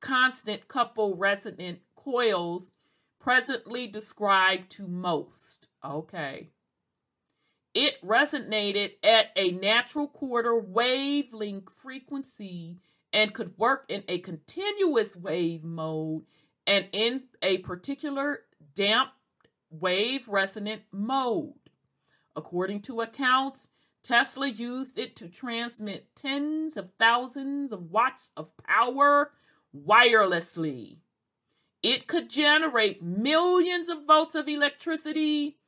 constant couple resonant coils presently described to most. Okay. It resonated at a natural quarter wavelength frequency and could work in a continuous wave mode and in a particular damped wave resonant mode. According to accounts, Tesla used it to transmit tens of thousands of watts of power wirelessly. It could generate millions of volts of electricity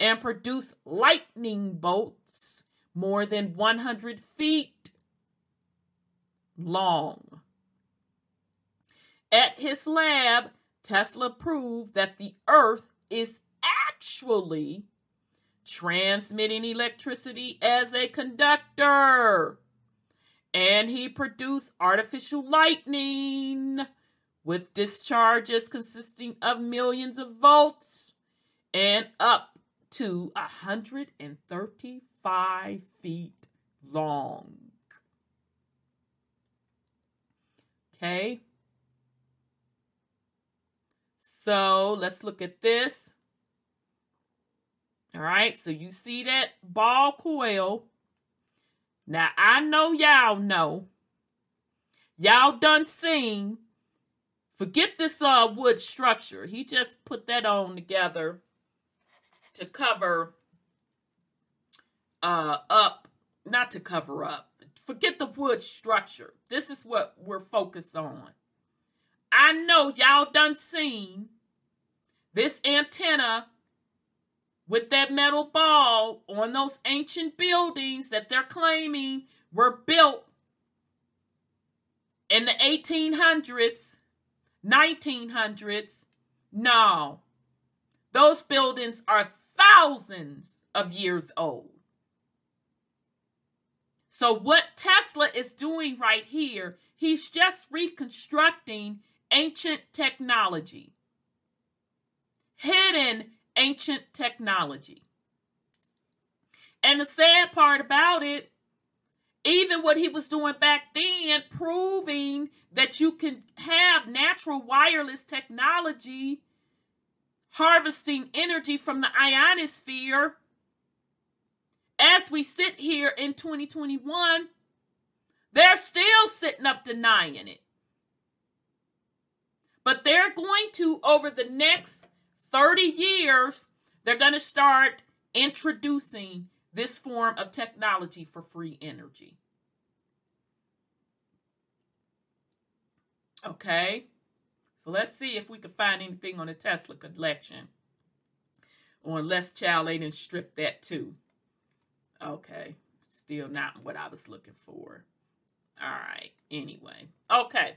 and produce lightning bolts more than 100 feet long. At his lab, Tesla proved that the Earth is actually transmitting electricity as a conductor. And he produced artificial lightning with discharges consisting of millions of volts and up to 135 feet long. Okay. So let's look at this. All right, so you see that ball coil. Now I know y'all know. Y'all done seen. Forget this uh wood structure. He just put that on together to cover uh up, not to cover up. Forget the wood structure. This is what we're focused on. I know y'all done seen this antenna with that metal ball on those ancient buildings that they're claiming were built in the 1800s, 1900s. No, those buildings are thousands of years old. So, what Tesla is doing right here, he's just reconstructing ancient technology, hidden ancient technology. And the sad part about it, even what he was doing back then, proving that you can have natural wireless technology harvesting energy from the ionosphere. As we sit here in 2021, they're still sitting up denying it. But they're going to, over the next 30 years, they're going to start introducing this form of technology for free energy. Okay, so let's see if we can find anything on the Tesla collection. Or unless Chow didn't strip that too. Okay, still not what I was looking for. All right, anyway. Okay.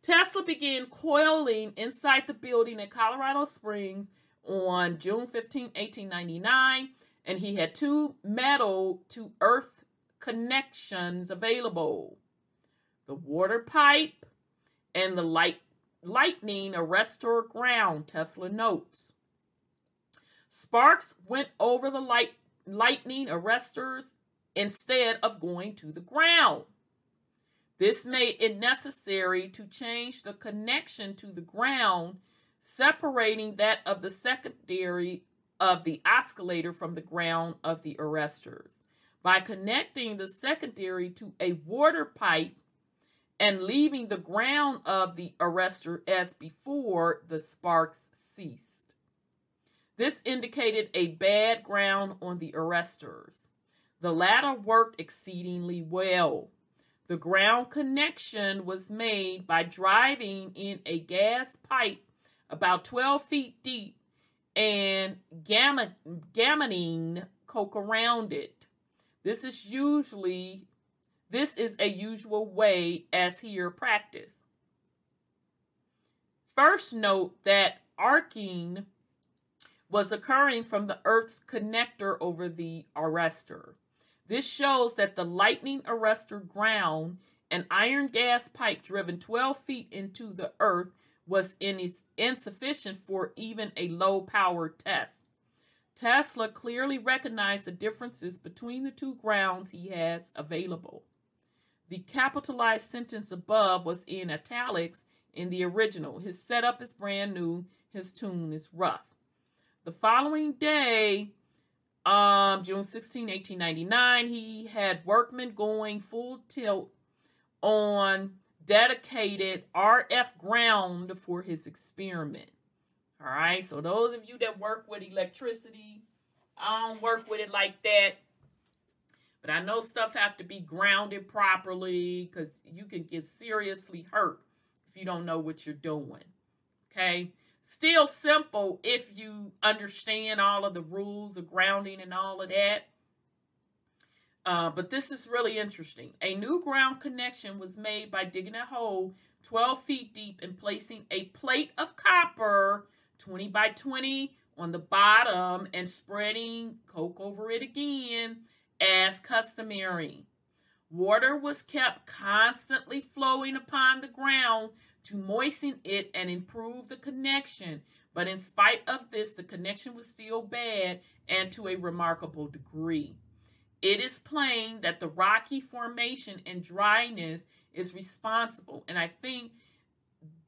Tesla began coiling inside the building in Colorado Springs on June 15, 1899, and he had two metal to earth connections available the water pipe and the light lightning arrestor ground, Tesla notes. Sparks went over the light lightning arrestors instead of going to the ground. This made it necessary to change the connection to the ground, separating that of the secondary of the oscillator from the ground of the arresters. By connecting the secondary to a water pipe and leaving the ground of the arrestor as before, the sparks ceased. This indicated a bad ground on the arrestors. The latter worked exceedingly well. The ground connection was made by driving in a gas pipe about 12 feet deep and gammoning coke around it. This is usually this is a usual way as here practice. First note that arcing was occurring from the Earth's connector over the arrestor. This shows that the lightning arrestor ground an iron gas pipe driven 12 feet into the earth was in, insufficient for even a low power test. Tesla clearly recognized the differences between the two grounds he has available. The capitalized sentence above was in italics in the original. His setup is brand new, his tune is rough. The following day, um, June 16, 1899, he had workmen going full tilt on dedicated RF ground for his experiment. All right, so those of you that work with electricity, I don't work with it like that. But I know stuff have to be grounded properly because you can get seriously hurt if you don't know what you're doing. Okay? Still simple if you understand all of the rules of grounding and all of that. Uh, but this is really interesting. A new ground connection was made by digging a hole 12 feet deep and placing a plate of copper 20 by 20 on the bottom and spreading coke over it again as customary. Water was kept constantly flowing upon the ground to moisten it and improve the connection. But in spite of this, the connection was still bad and to a remarkable degree. It is plain that the rocky formation and dryness is responsible, and I think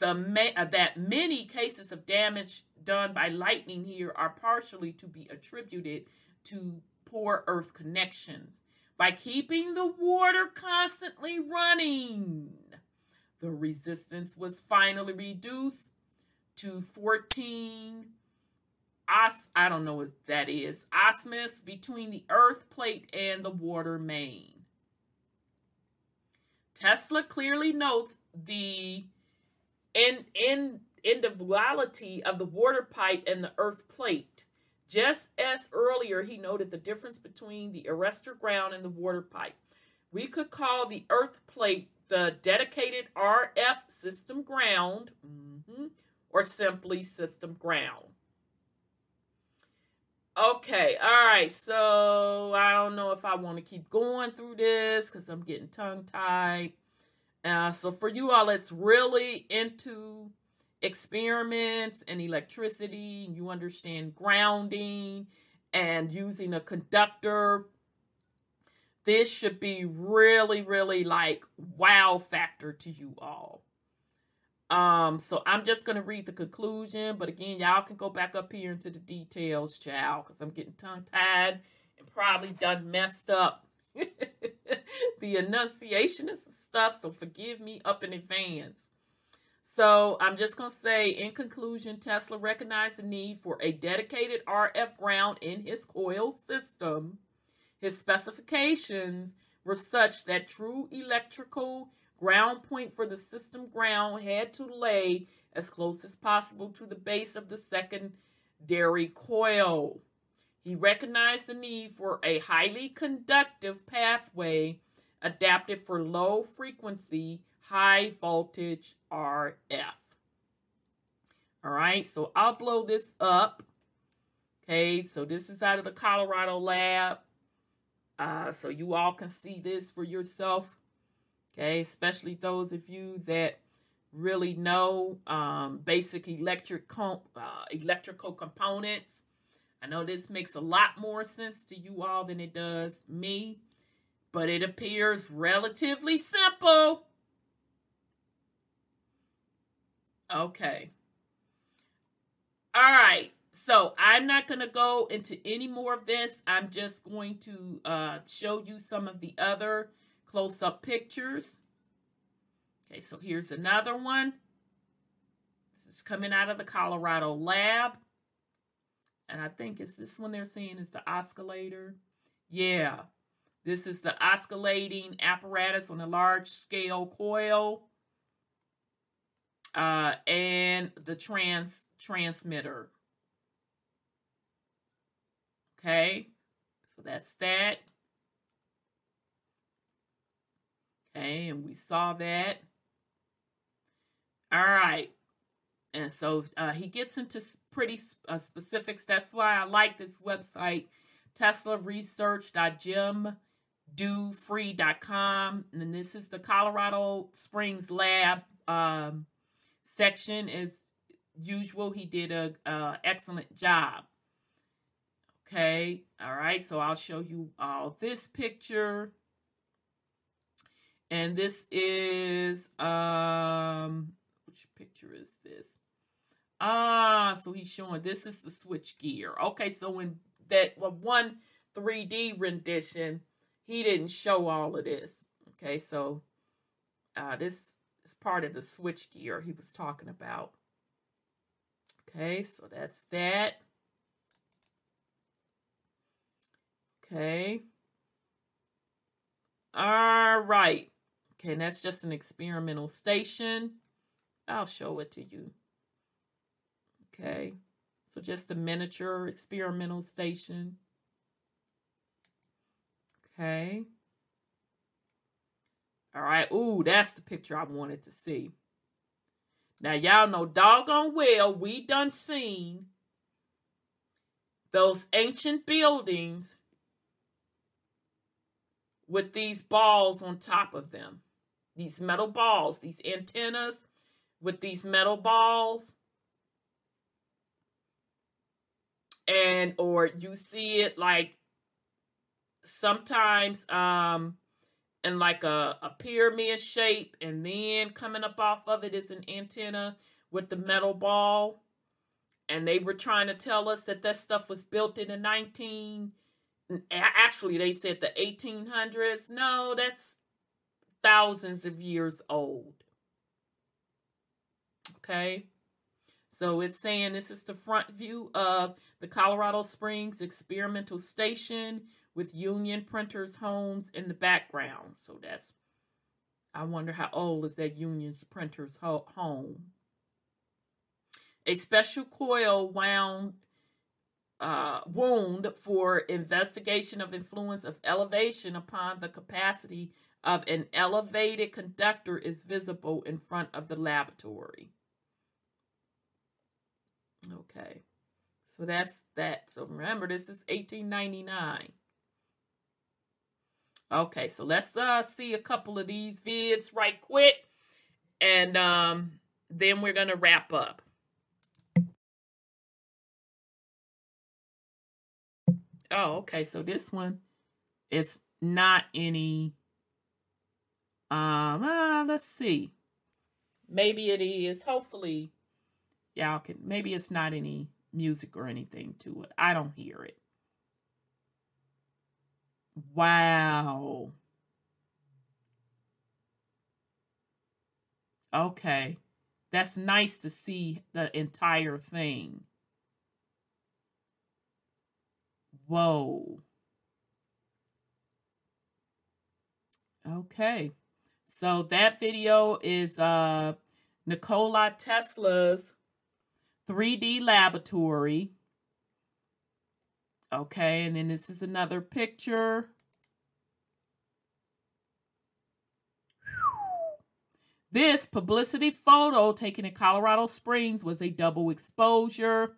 the uh, that many cases of damage done by lightning here are partially to be attributed to poor earth connections. By keeping the water constantly running, the resistance was finally reduced to 14 os I don't know what that is. Osmus between the earth plate and the water main. Tesla clearly notes the in, in individuality of the water pipe and the earth plate. Just as earlier, he noted the difference between the arrestor ground and the water pipe. We could call the earth plate the dedicated RF system ground, mm-hmm, or simply system ground. Okay, all right. So I don't know if I want to keep going through this because I'm getting tongue tied. Uh, so for you all that's really into experiments and electricity, you understand grounding and using a conductor, this should be really, really like wow factor to you all. Um, so I'm just gonna read the conclusion, but again, y'all can go back up here into the details, child, because I'm getting tongue tied and probably done messed up the enunciation and some stuff. So forgive me up in advance. So I'm just gonna say, in conclusion, Tesla recognized the need for a dedicated RF ground in his coil system. His specifications were such that true electrical ground point for the system ground had to lay as close as possible to the base of the secondary coil. He recognized the need for a highly conductive pathway adapted for low frequency, high voltage RF. All right, so I'll blow this up. Okay, so this is out of the Colorado lab. Uh, so you all can see this for yourself. Okay, especially those of you that really know um, basic electric comp, uh, electrical components. I know this makes a lot more sense to you all than it does me, but it appears relatively simple. Okay. All right. So I'm not going to go into any more of this. I'm just going to uh, show you some of the other close-up pictures. Okay, so here's another one. This is coming out of the Colorado lab. And I think it's this one they're saying is the oscillator. Yeah, this is the oscillating apparatus on a large scale coil. Uh, and the trans transmitter. Okay, so that's that. Okay, and we saw that. All right. And so uh, he gets into pretty uh, specifics. That's why I like this website, teslaresearch.jimdofree.com. And this is the Colorado Springs Lab um, section. As usual, he did a, a excellent job. Okay, all right, so I'll show you all this picture. And this is um which picture is this? Ah, so he's showing this is the switch gear. Okay, so in that well, one 3D rendition, he didn't show all of this. Okay, so uh this is part of the switch gear he was talking about. Okay, so that's that. Okay. All right. Okay, and that's just an experimental station. I'll show it to you. Okay, so just a miniature experimental station. Okay. All right. Ooh, that's the picture I wanted to see. Now, y'all know doggone well we done seen those ancient buildings with these balls on top of them these metal balls, these antennas with these metal balls. And or you see it like sometimes um in like a, a pyramid shape and then coming up off of it is an antenna with the metal ball and they were trying to tell us that that stuff was built in the 19 actually they said the 1800s no that's thousands of years old. Okay. So it's saying this is the front view of the Colorado Springs Experimental Station with Union Printers homes in the background. So that's, I wonder how old is that Union Printers home. A special coil wound uh, wound for investigation of influence of elevation upon the capacity of an elevated conductor is visible in front of the laboratory. Okay, so that's that. So remember, this is 1899. Okay, so let's uh see a couple of these vids right quick, and um, then we're gonna wrap up. Oh, okay. So this one is not any um, uh, let's see. Maybe it is. Hopefully, y'all can. Maybe it's not any music or anything to it. I don't hear it. Wow. Okay. That's nice to see the entire thing. Whoa. Okay. So that video is uh, Nikola Tesla's 3D laboratory. Okay, and then this is another picture. This publicity photo taken in Colorado Springs was a double exposure.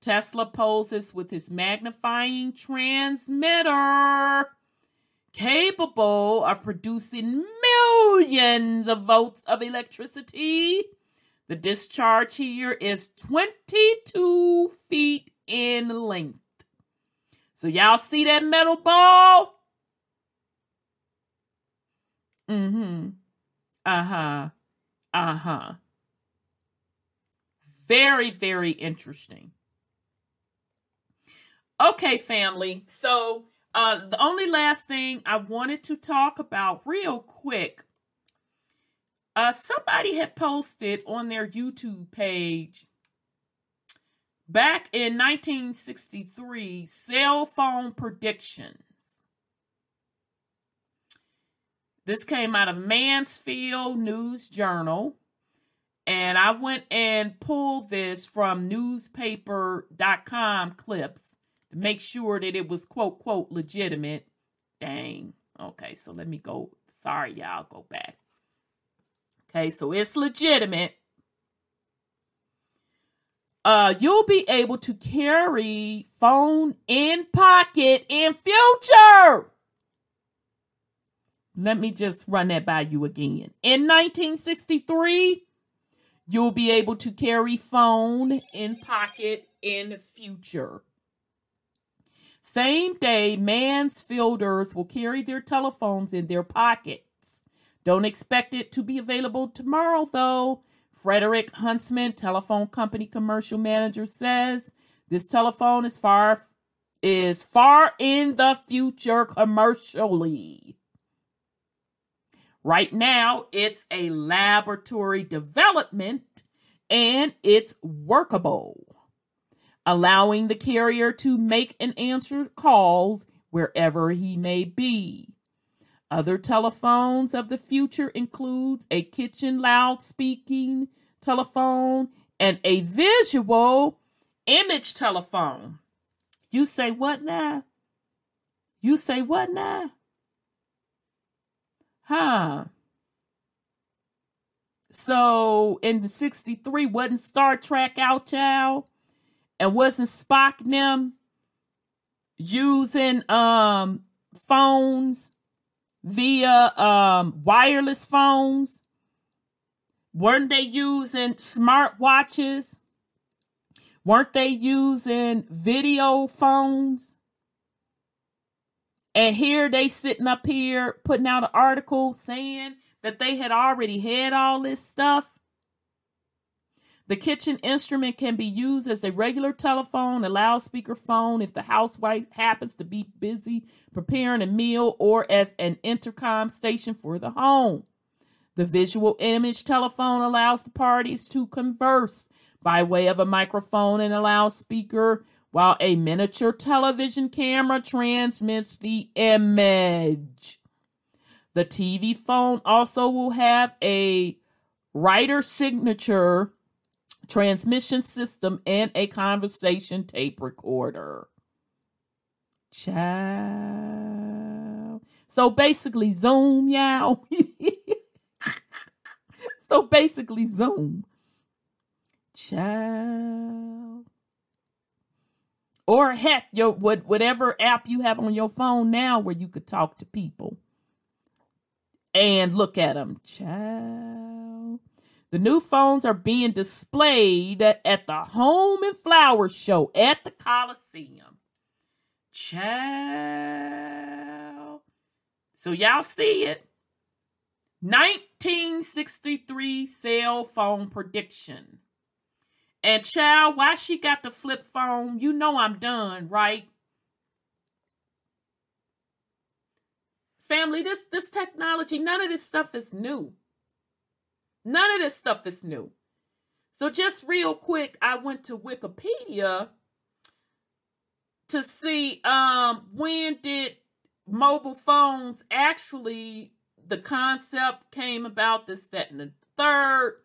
Tesla poses with his magnifying transmitter capable of producing millions of volts of electricity. The discharge here is 22 feet in length. So, y'all see that metal ball? Mm hmm. Uh huh. Uh huh. Very, very interesting. Okay, family. So, uh, the only last thing I wanted to talk about real quick uh, somebody had posted on their YouTube page back in 1963 cell phone predictions. This came out of Mansfield News Journal. And I went and pulled this from newspaper.com clips to make sure that it was quote, quote, legitimate. Dang. Okay, so let me go. Sorry, y'all, go back. Okay, so it's legitimate. uh, you'll be able to carry phone in pocket in future. Let me just run that by you again. In 1963, you'll be able to carry phone in pocket in future. Same day, Mansfielders will carry their telephones in their pockets. Don't expect it to be available tomorrow, though. Frederick Huntsman, telephone company commercial manager, says this telephone is far is far in the future commercially. Right now, it's a laboratory development and it's workable, allowing the carrier to make and answer calls wherever he may be. Other telephones of the future includes a kitchen loudspeaking telephone and a visual image telephone. You say what now? You say what now? Huh. So in the 63, wasn't Star Trek out, child? And wasn't Spock them using um phones via um wireless phones? Weren't they using smart watches? Weren't they using video phones? And here they sitting up here putting out an article saying that they had already had all this stuff. The kitchen instrument can be used as a regular telephone, a loudspeaker phone if the housewife happens to be busy preparing a meal, or as an intercom station for the home. The visual image telephone allows the parties to converse by way of a microphone and a loudspeaker while a miniature television camera transmits the image. The TV phone also will have a writer signature transmission system and a conversation tape recorder. Ciao. So basically, Zoom, y'all. so basically, Zoom. Ciao or heck, your what whatever app you have on your phone now where you could talk to people and look at them. Child. The new phones are being displayed at the Home and Flower Show at the Coliseum. Child. So y'all see it. 1963 cell phone prediction. And child, why she got the flip phone? You know I'm done, right? Family, this this technology, none of this stuff is new. None of this stuff is new. So just real quick, I went to Wikipedia to see um when did mobile phones actually the concept came about this that and the third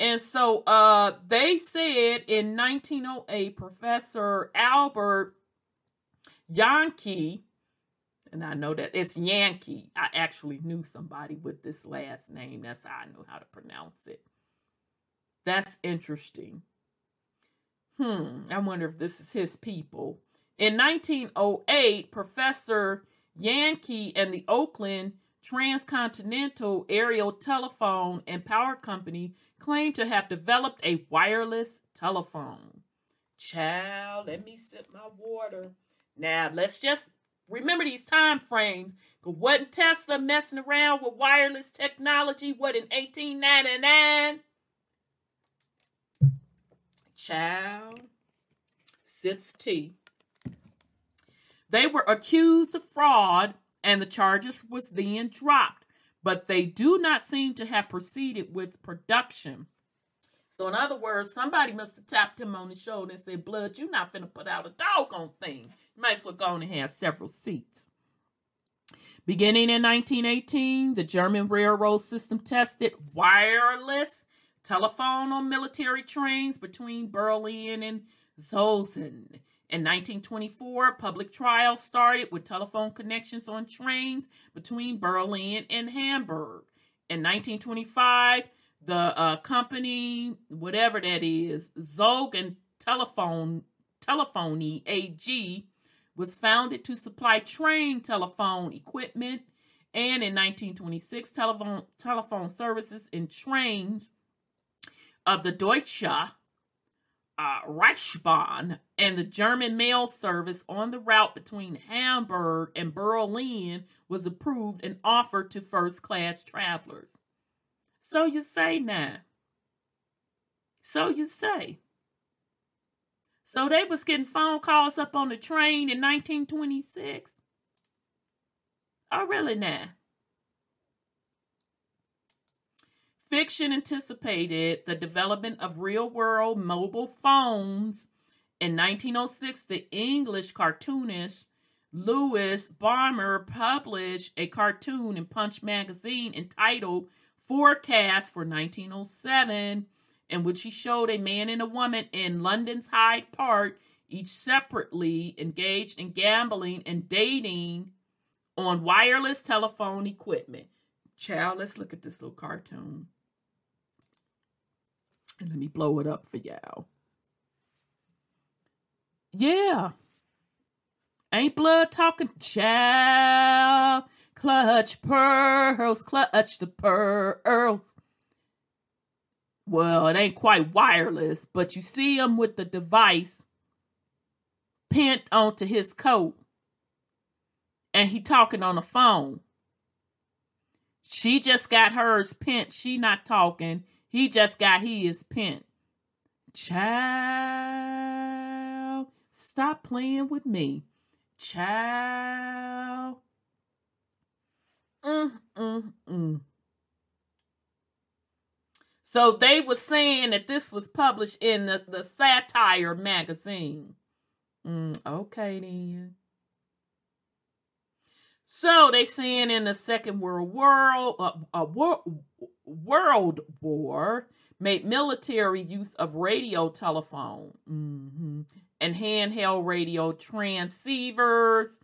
and so uh, they said in 1908, Professor Albert Jahnke, and I know that it's Jahnke. I actually knew somebody with this last name. That's how I know how to pronounce it. That's interesting. Hmm, I wonder if this is his people. In 1908, Professor Jahnke and the Oakland Transcontinental Aerial Telephone and Power Company claimed to have developed a wireless telephone. Child, let me sip my water. Now, let's just remember these time frames. Wasn't Tesla messing around with wireless technology? What in 1899? Child, sips tea. They were accused of fraud, and the charges was then dropped but they do not seem to have proceeded with production. So, in other words, somebody must have tapped him on the shoulder and said, Blood, you're not going to put out a doggone thing. Might as well go on and have several seats. Beginning in 1918, the German railroad system tested wireless telephone on military trains between Berlin and Zossen. In 1924, public trials started with telephone connections on trains between Berlin and Hamburg. In 1925, The uh, company, whatever that is, Zog and Telephone Telephony AG, was founded to supply train telephone equipment and in 1926 telephone telephone services in trains of the Deutsche uh, Reichsbahn and the German mail service on the route between Hamburg and Berlin was approved and offered to first class travelers. So you say now. So you say. So they was getting phone calls up on the train in 1926. Oh, really now? Fiction anticipated the development of real world mobile phones. In 1906, the English cartoonist Lewis Baumer published a cartoon in Punch magazine entitled Forecast for 1907 in which he showed a man and a woman in London's Hyde Park, each separately engaged in gambling and dating on wireless telephone equipment. Child, let's look at this little cartoon. And let me blow it up for y'all. Yeah. Ain't blood talking, child. Clutch pearls, clutch the pearls well, it ain't quite wireless, but you see him with the device pinned onto his coat and he talking on the phone. She just got hers pinned. She not talking. He just got his pinned. Child, stop playing with me. Child. Mm, mm, mm. So they were saying that this was published in the, the Satire magazine. Mm, okay, then. So they saying in the Second World War, uh, uh, war, World War made military use of radio telephone mm-hmm, and handheld radio transceivers.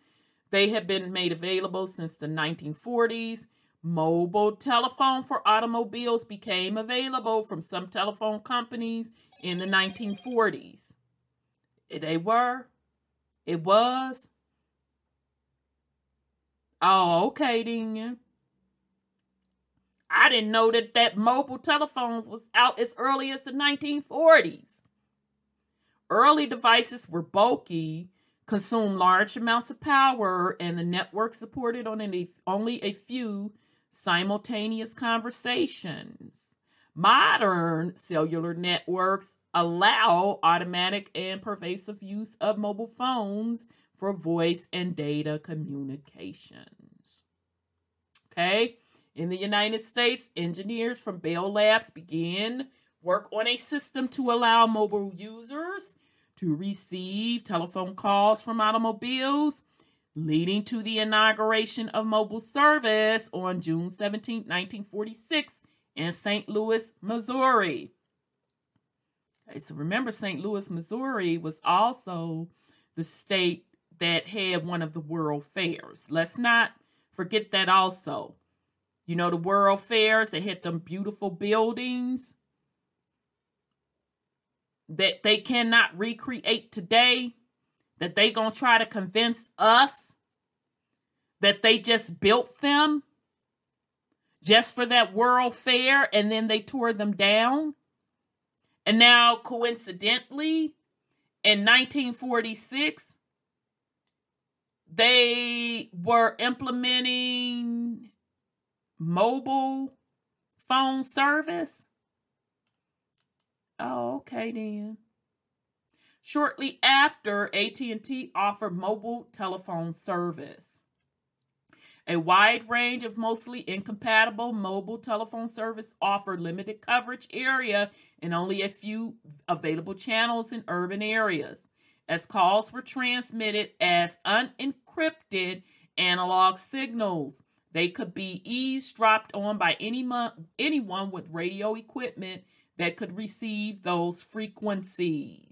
They have been made available since the 1940s Mobile telephone for automobiles became available from some telephone companies in the 1940s. They were. It was. Oh, okay then. I didn't know that that mobile telephones was out as early as the 1940s. Early devices were bulky, consumed large amounts of power, and the network supported on only a few simultaneous conversations. Modern cellular networks allow automatic and pervasive use of mobile phones for voice and data communications. Okay, in the United States, engineers from Bell Labs began work on a system to allow mobile users to receive telephone calls from automobiles leading to the inauguration of mobile service on June 17, 1946, in St. Louis, Missouri. Okay, so remember, St. Louis, Missouri was also the state that had one of the world fairs. Let's not forget that also. You know, the world fairs, they had them beautiful buildings that they cannot recreate today, that they gonna try to convince us that they just built them just for that World Fair and then they tore them down. And now, coincidentally, in 1946, they were implementing mobile phone service. Oh, okay then. Shortly after, AT&T offered mobile telephone service. A wide range of mostly incompatible mobile telephone service offer limited coverage area and only a few available channels in urban areas. As calls were transmitted as unencrypted analog signals, they could be eavesdropped on by anyone, anyone with radio equipment that could receive those frequencies.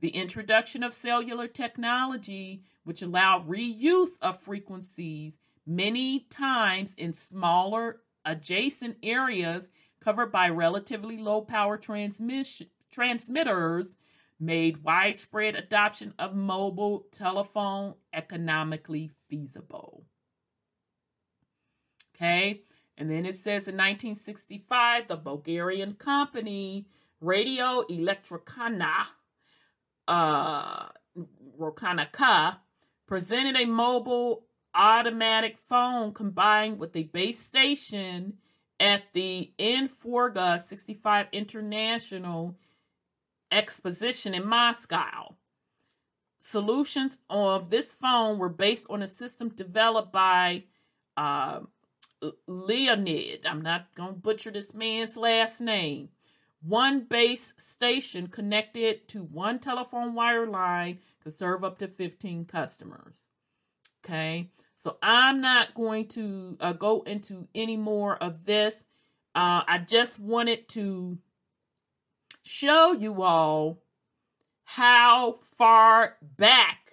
The introduction of cellular technology which allowed reuse of frequencies many times in smaller adjacent areas, covered by relatively low power transmission transmitters made widespread adoption of mobile telephone economically feasible. Okay, and then it says in 1965, the Bulgarian company Radio Electricana, uh, Rokanica, presented a mobile automatic phone combined with a base station at the Inforga 65 International Exposition in Moscow. Solutions of this phone were based on a system developed by uh, Leonid. I'm not going to butcher this man's last name. One base station connected to one telephone wire line could serve up to 15 customers. Okay, so I'm not going to uh, go into any more of this. Uh, I just wanted to show you all how far back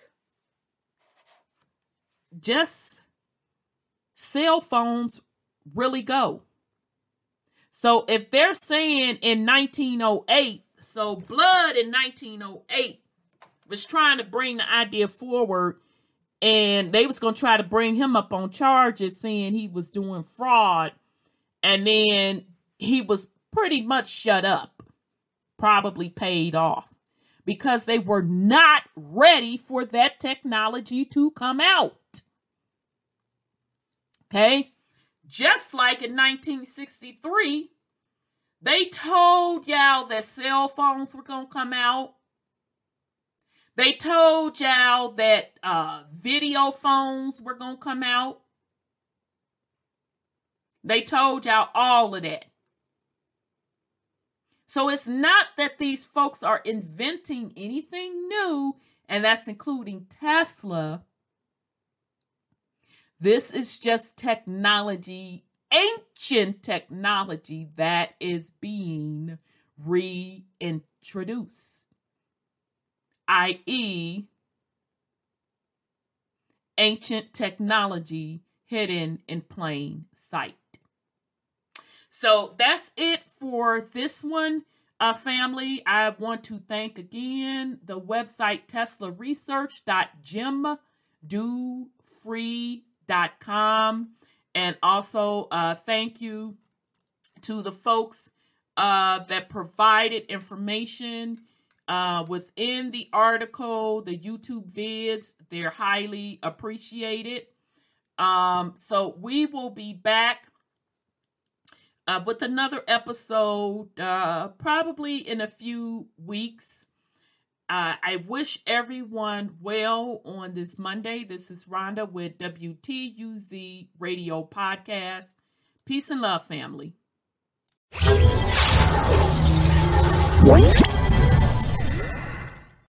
just cell phones really go. So if they're saying in 1908, so Blood in 1908 was trying to bring the idea forward and they was going to try to bring him up on charges saying he was doing fraud and then he was pretty much shut up probably paid off because they were not ready for that technology to come out. Okay just like in 1963, they told y'all that cell phones were going to come out. They told y'all that uh, video phones were going to come out. They told y'all all of that. So it's not that these folks are inventing anything new, and that's including Tesla this is just technology, ancient technology that is being reintroduced, i.e., ancient technology hidden in plain sight. So that's it for this one, uh, family. I want to thank again the website teslaresearch.jimdofree com. And also, uh, thank you to the folks uh, that provided information uh, within the article, the YouTube vids. They're highly appreciated. Um, so we will be back uh, with another episode uh, probably in a few weeks. Uh, I wish everyone well on this Monday. This is Rhonda with WTUZ Radio Podcast. Peace and love, family.